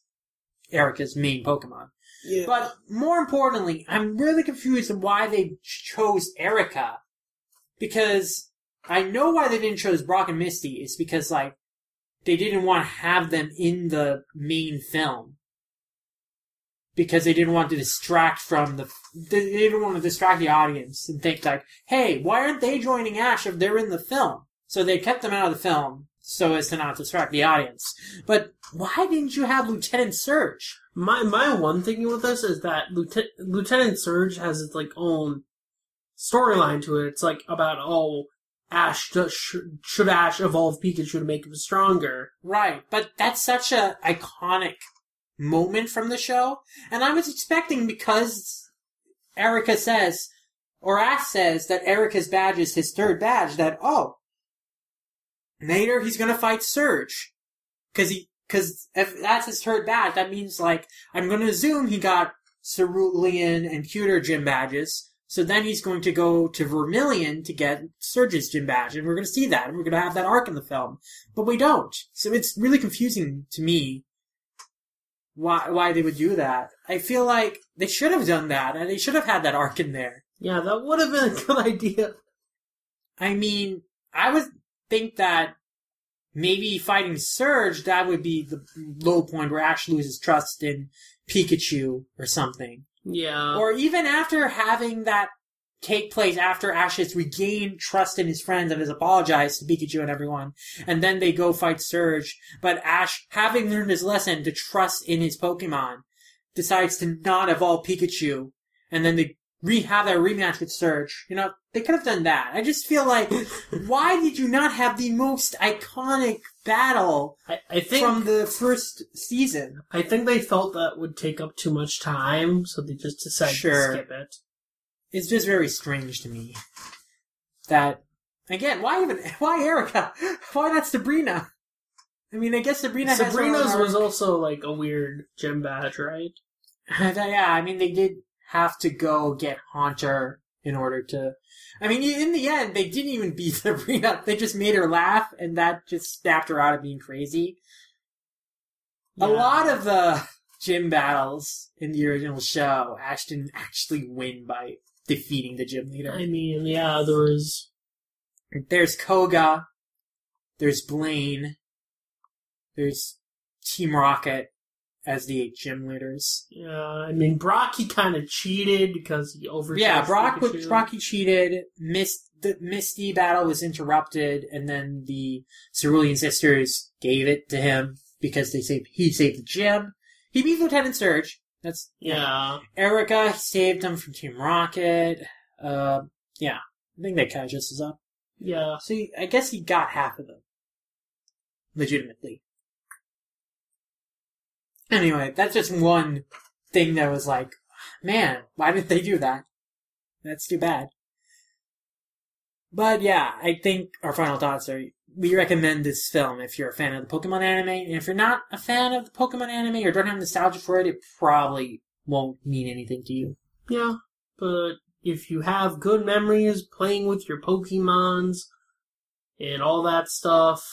A: Erica's main Pokemon.
B: Yeah.
A: But more importantly, I'm really confused on why they chose Erica. Because I know why they didn't choose Brock and Misty is because like they didn't want to have them in the main film. Because they didn't want to distract from the they didn't want to distract the audience and think like, hey, why aren't they joining Ash if they're in the film? So they kept them out of the film so as to not distract the audience. But why didn't you have Lieutenant Surge?
B: My my one thing with this is that Lieutenant, Lieutenant Surge has its like own storyline to it. It's like about oh Ash does, should, should Ash evolve Pikachu to make him stronger?
A: Right, but that's such a iconic moment from the show, and I was expecting because Erica says, or Ash says that Erica's badge is his third badge. That oh, later he's gonna fight Surge, because he because if that's his third badge, that means like I'm gonna assume he got Cerulean and Pewter gym badges. So then he's going to go to Vermilion to get Surge's gym badge, and we're going to see that, and we're going to have that arc in the film but we don't. So it's really confusing to me why why they would do that. I feel like they should have done that, and they should have had that arc in there.
B: Yeah, that would have been a good idea.
A: I mean, I would think that maybe fighting Surge that would be the low point where Ash loses trust in Pikachu or something,
B: Yeah.
A: or even after having that take place after Ash has regained trust in his friends and has apologized to Pikachu and everyone, and then they go fight Surge. But Ash, having learned his lesson to trust in his Pokemon, decides to not evolve Pikachu, and then they re have that rematch with Surge. You know, they could have done that. I just feel like, why did you not have the most iconic battle
B: I, I think
A: from the first season?
B: I think they felt that would take up too much time, so they just decided
A: Sure.
B: to skip it.
A: It's just very strange to me that again, why even why Erica? Why not Sabrina? I mean, I guess Sabrina
B: Sabrina's was also like a weird gym badge, right?
A: yeah, I mean, they did have to go get Haunter in order to. I mean, in the end, they didn't even beat Sabrina. They just made her laugh, and that just snapped her out of being crazy. A lot of the uh, gym battles in the original show, Ash didn't actually win by defeating the gym leader.
B: I mean, yeah, there was
A: There's Koga. There's Blaine. There's Team Rocket as the eight gym leaders.
B: Yeah, I mean Brock he kind of cheated because he over.
A: Yeah, Brock was cheated. Missed the Misty battle was interrupted, and then the Cerulean sisters gave it to him because they saved he saved the gym. He beat Lieutenant Surge. That's
B: Yeah,
A: Erica saved him from Team Rocket. Uh, yeah, I think that kind of just is up.
B: yeah.
A: So he, I guess he got half of them, legitimately. Anyway, that's just one thing that was like, man, why did they do that? That's too bad. But yeah, I think our final thoughts are we recommend this film if you're a fan of the Pokemon anime, and if you're not a fan of the Pokemon anime or don't have nostalgia for it, it probably won't mean anything to you.
B: Yeah, but if you have good memories playing with your Pokemons and all that stuff,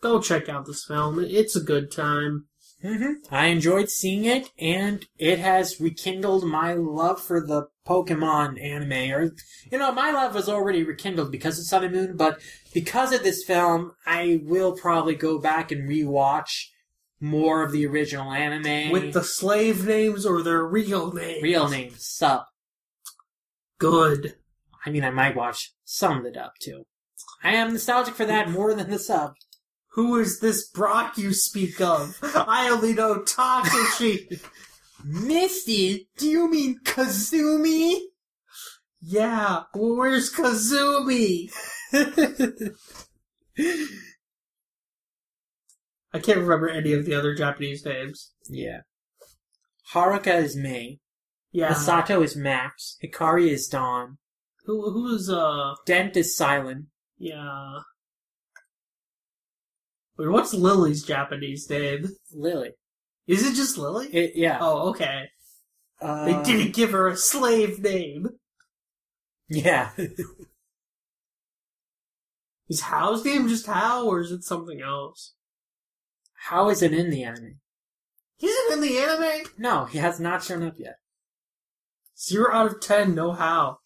B: go check out this film. It's a good time.
A: Hmm I enjoyed seeing it, and it has rekindled my love for the Pokemon anime. Or, you know, my love was already rekindled because of Sun and Moon, but because of this film, I will probably go back and rewatch more of the original anime.
B: With the slave names or their real names.
A: real names, sub.
B: Good.
A: I mean, I might watch some of the dub too. I am nostalgic for that more than the sub.
B: Who is this Brock you speak of? I only know Takeshi.
A: Misty, do you mean Kazumi?
B: yeah, well, where's Kazumi? I can't remember any of the other Japanese names.
A: yeah. Haruka is May.
B: Yeah.
A: Masato is Max. Hikari is Dawn.
B: Who who's uh
A: Dent is Cilan.
B: yeah. Wait, what's Lily's Japanese name?
A: Lily.
B: Is it just Lily?
A: It, yeah.
B: oh, okay.
A: Uh,
B: They didn't give her a slave name.
A: Yeah.
B: Is Hau's name just Hau, or is it something else?
A: How is it in the anime?
B: He's in the anime.
A: No, he has not shown up yet.
B: Zero out of ten, no Hau.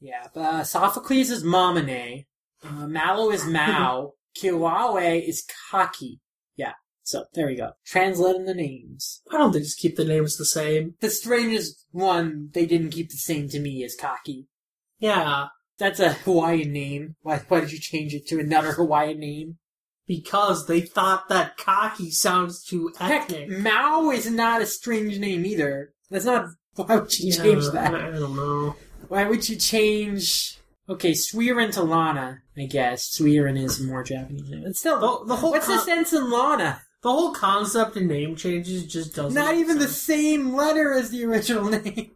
A: Yeah, but uh, Sophocles is Mamane. Uh, Mallow is Mao. Kiawe is Kaki. Yeah, so there we go. Translating the names.
B: Why don't they just keep the names the same?
A: The strangest one they didn't keep the same to me is Kaki.
B: Yeah,
A: That's a Hawaiian name. Why, why did you change it to another Hawaiian name?
B: because they thought that Kaki sounds too
A: Heck,
B: ethnic.
A: Mao is not a strange name either. That's not. Why would you
B: Yeah,
A: change that?
B: I don't know.
A: Why would you change? Okay, Suiren to Lana, I guess. Suiren is more Japanese name. But still,
B: The, the whole
A: what's the sense in Lana?
B: the whole concept of name changes just doesn't.
A: Not even the same letter as the original name.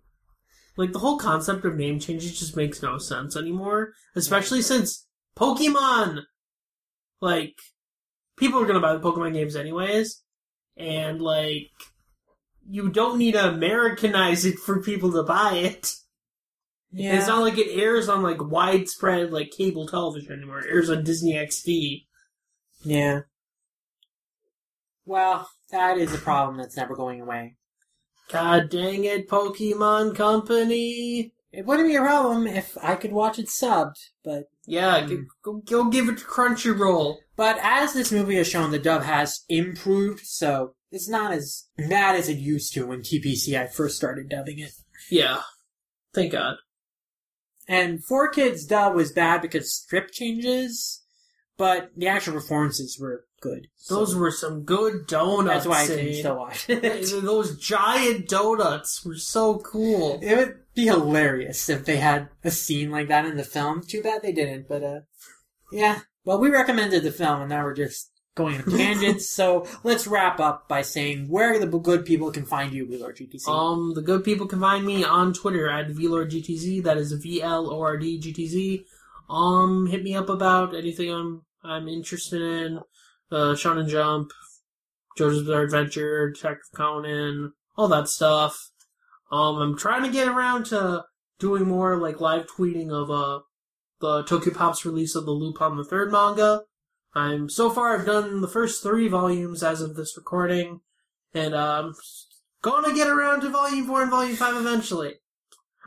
B: like the whole concept of name changes just makes no sense anymore. Especially since Pokemon, like people are gonna buy the Pokemon games anyways, and like you don't need to Americanize it for people to buy it. It's not like it airs on like widespread like cable television anymore. It airs on Disney XD.
A: yeah. Well, that is a problem that's never going away.
B: God dang it, Pokemon Company!
A: It wouldn't be a problem if I could watch it subbed, but
B: Yeah,
A: hmm.
B: g- go, go give it to Crunchyroll.
A: but as this movie has shown, the dub has improved, so it's not as bad as it used to when TPCI first started dubbing it.
B: Yeah, thank God.
A: And Four Kids dub was bad because strip changes, but the actual performances were good. So
B: Those were some good donuts.
A: that's why I still watch it.
B: Those giant donuts were so cool.
A: It would be hilarious if they had a scene like that in the film. Too bad they didn't, but uh, yeah. Well, we recommended the film, and now we're just going on tangents. so let's wrap up by saying where the good people can find you, GTZ.
B: Um, the good people can find me on Twitter at VLordGTZ. That is V L O R D G T Z. Um, hit me up about anything I'm I'm interested in. Uh, Shonen Jump, JoJo's Bizarre Adventure, Detective Conan, all that stuff. Um, I'm trying to get around to doing more like live tweeting of uh the Tokyopop's release of the Lupin the Third manga. I'm so far I've done the first three volumes as of this recording, and um, gonna get around to volume four and volume five eventually.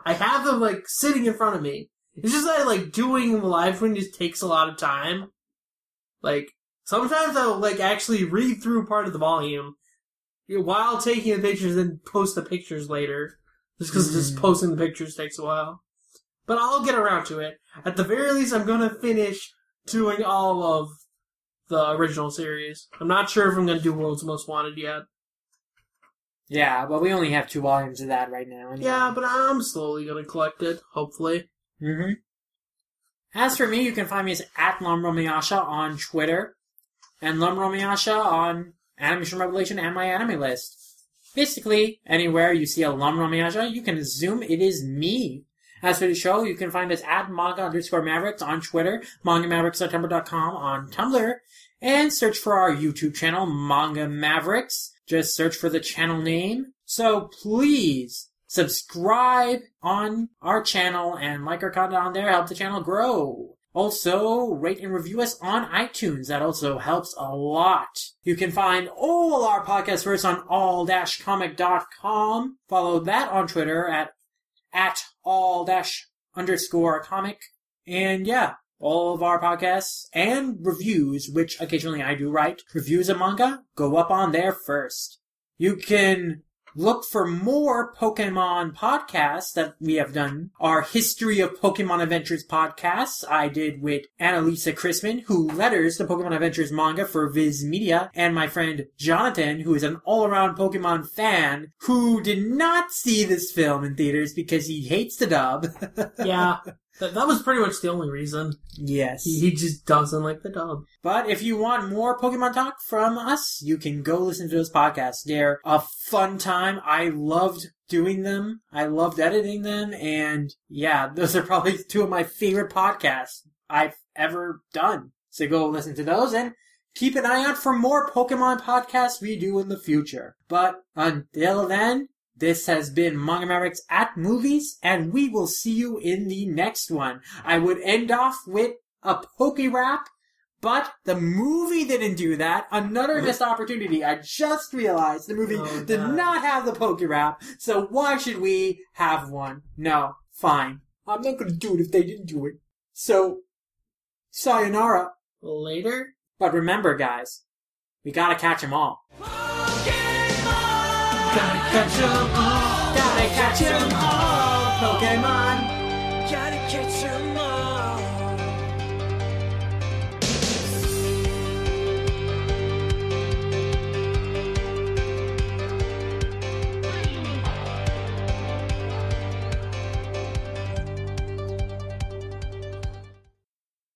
B: I have them like sitting in front of me. It's just that like doing the live tweeting just takes a lot of time. Like Sometimes I'll like actually read through part of the volume while taking the pictures and post the pictures later. Just because just
A: Mm.
B: posting the pictures takes a while. But I'll get around to it. At the very least, I'm gonna finish doing all of the original series. I'm not sure if I'm gonna do World's Most Wanted yet.
A: Yeah, but we only have two volumes of that right now. Anyway.
B: Yeah, but I'm slowly gonna collect it, hopefully.
A: Mm-hmm. As for me, you can find me as at Lumromiyasha on Twitter and Lumromiyasha on Animation Revelation and my anime list. Basically, anywhere you see a Lumromiyasha, you can assume it is me. As for the show, you can find us at manga underscore mavericks on Twitter, mangamavericksseptember.com on Tumblr, and search for our YouTube channel, Manga Mavericks. Just search for the channel name. So please subscribe on our channel and like our content on there, help the channel grow. Also, rate and review us on iTunes. That also helps a lot. You can find all our podcasts first on all-comic.com. Follow that on Twitter at at all dash underscore comic. And yeah, all of our podcasts and reviews, which occasionally I do write, reviews of manga, go up on there first. You can look for more Pokemon podcasts that we have done. Our History of Pokemon Adventures podcasts I did with Annaliese Christman, who letters the Pokemon Adventures manga for Viz Media, and my friend Jonathan, who is an all-around Pokemon fan, who did not see this film in theaters because he hates the dub.
B: Yeah, that, that was pretty much the only reason.
A: yes.
B: He, he just doesn't like the dub.
A: But if you want more Pokemon talk from us, you can go listen to those podcasts. They're a fun time. I loved doing them. I loved editing them. And yeah, those are probably two of my favorite podcasts I've ever done. So go listen to those and keep an eye out for more Pokemon podcasts we do in the future. But until then, this has been Manga Mavericks at Movies, and we will see you in the next one. I would end off with a Poke Rap but the movie didn't do that. Another mm-hmm. missed opportunity. I just realized the movie
B: Oh,
A: did not have the Poke Rap, so why should we have one? No, fine. I'm not gonna do it if they didn't do it. So, sayonara.
B: Later?
A: But remember, guys, we gotta catch them all.
B: Catch 'em all.
A: Gotta catch 'em all, Pokemon.
C: Gotta catch 'em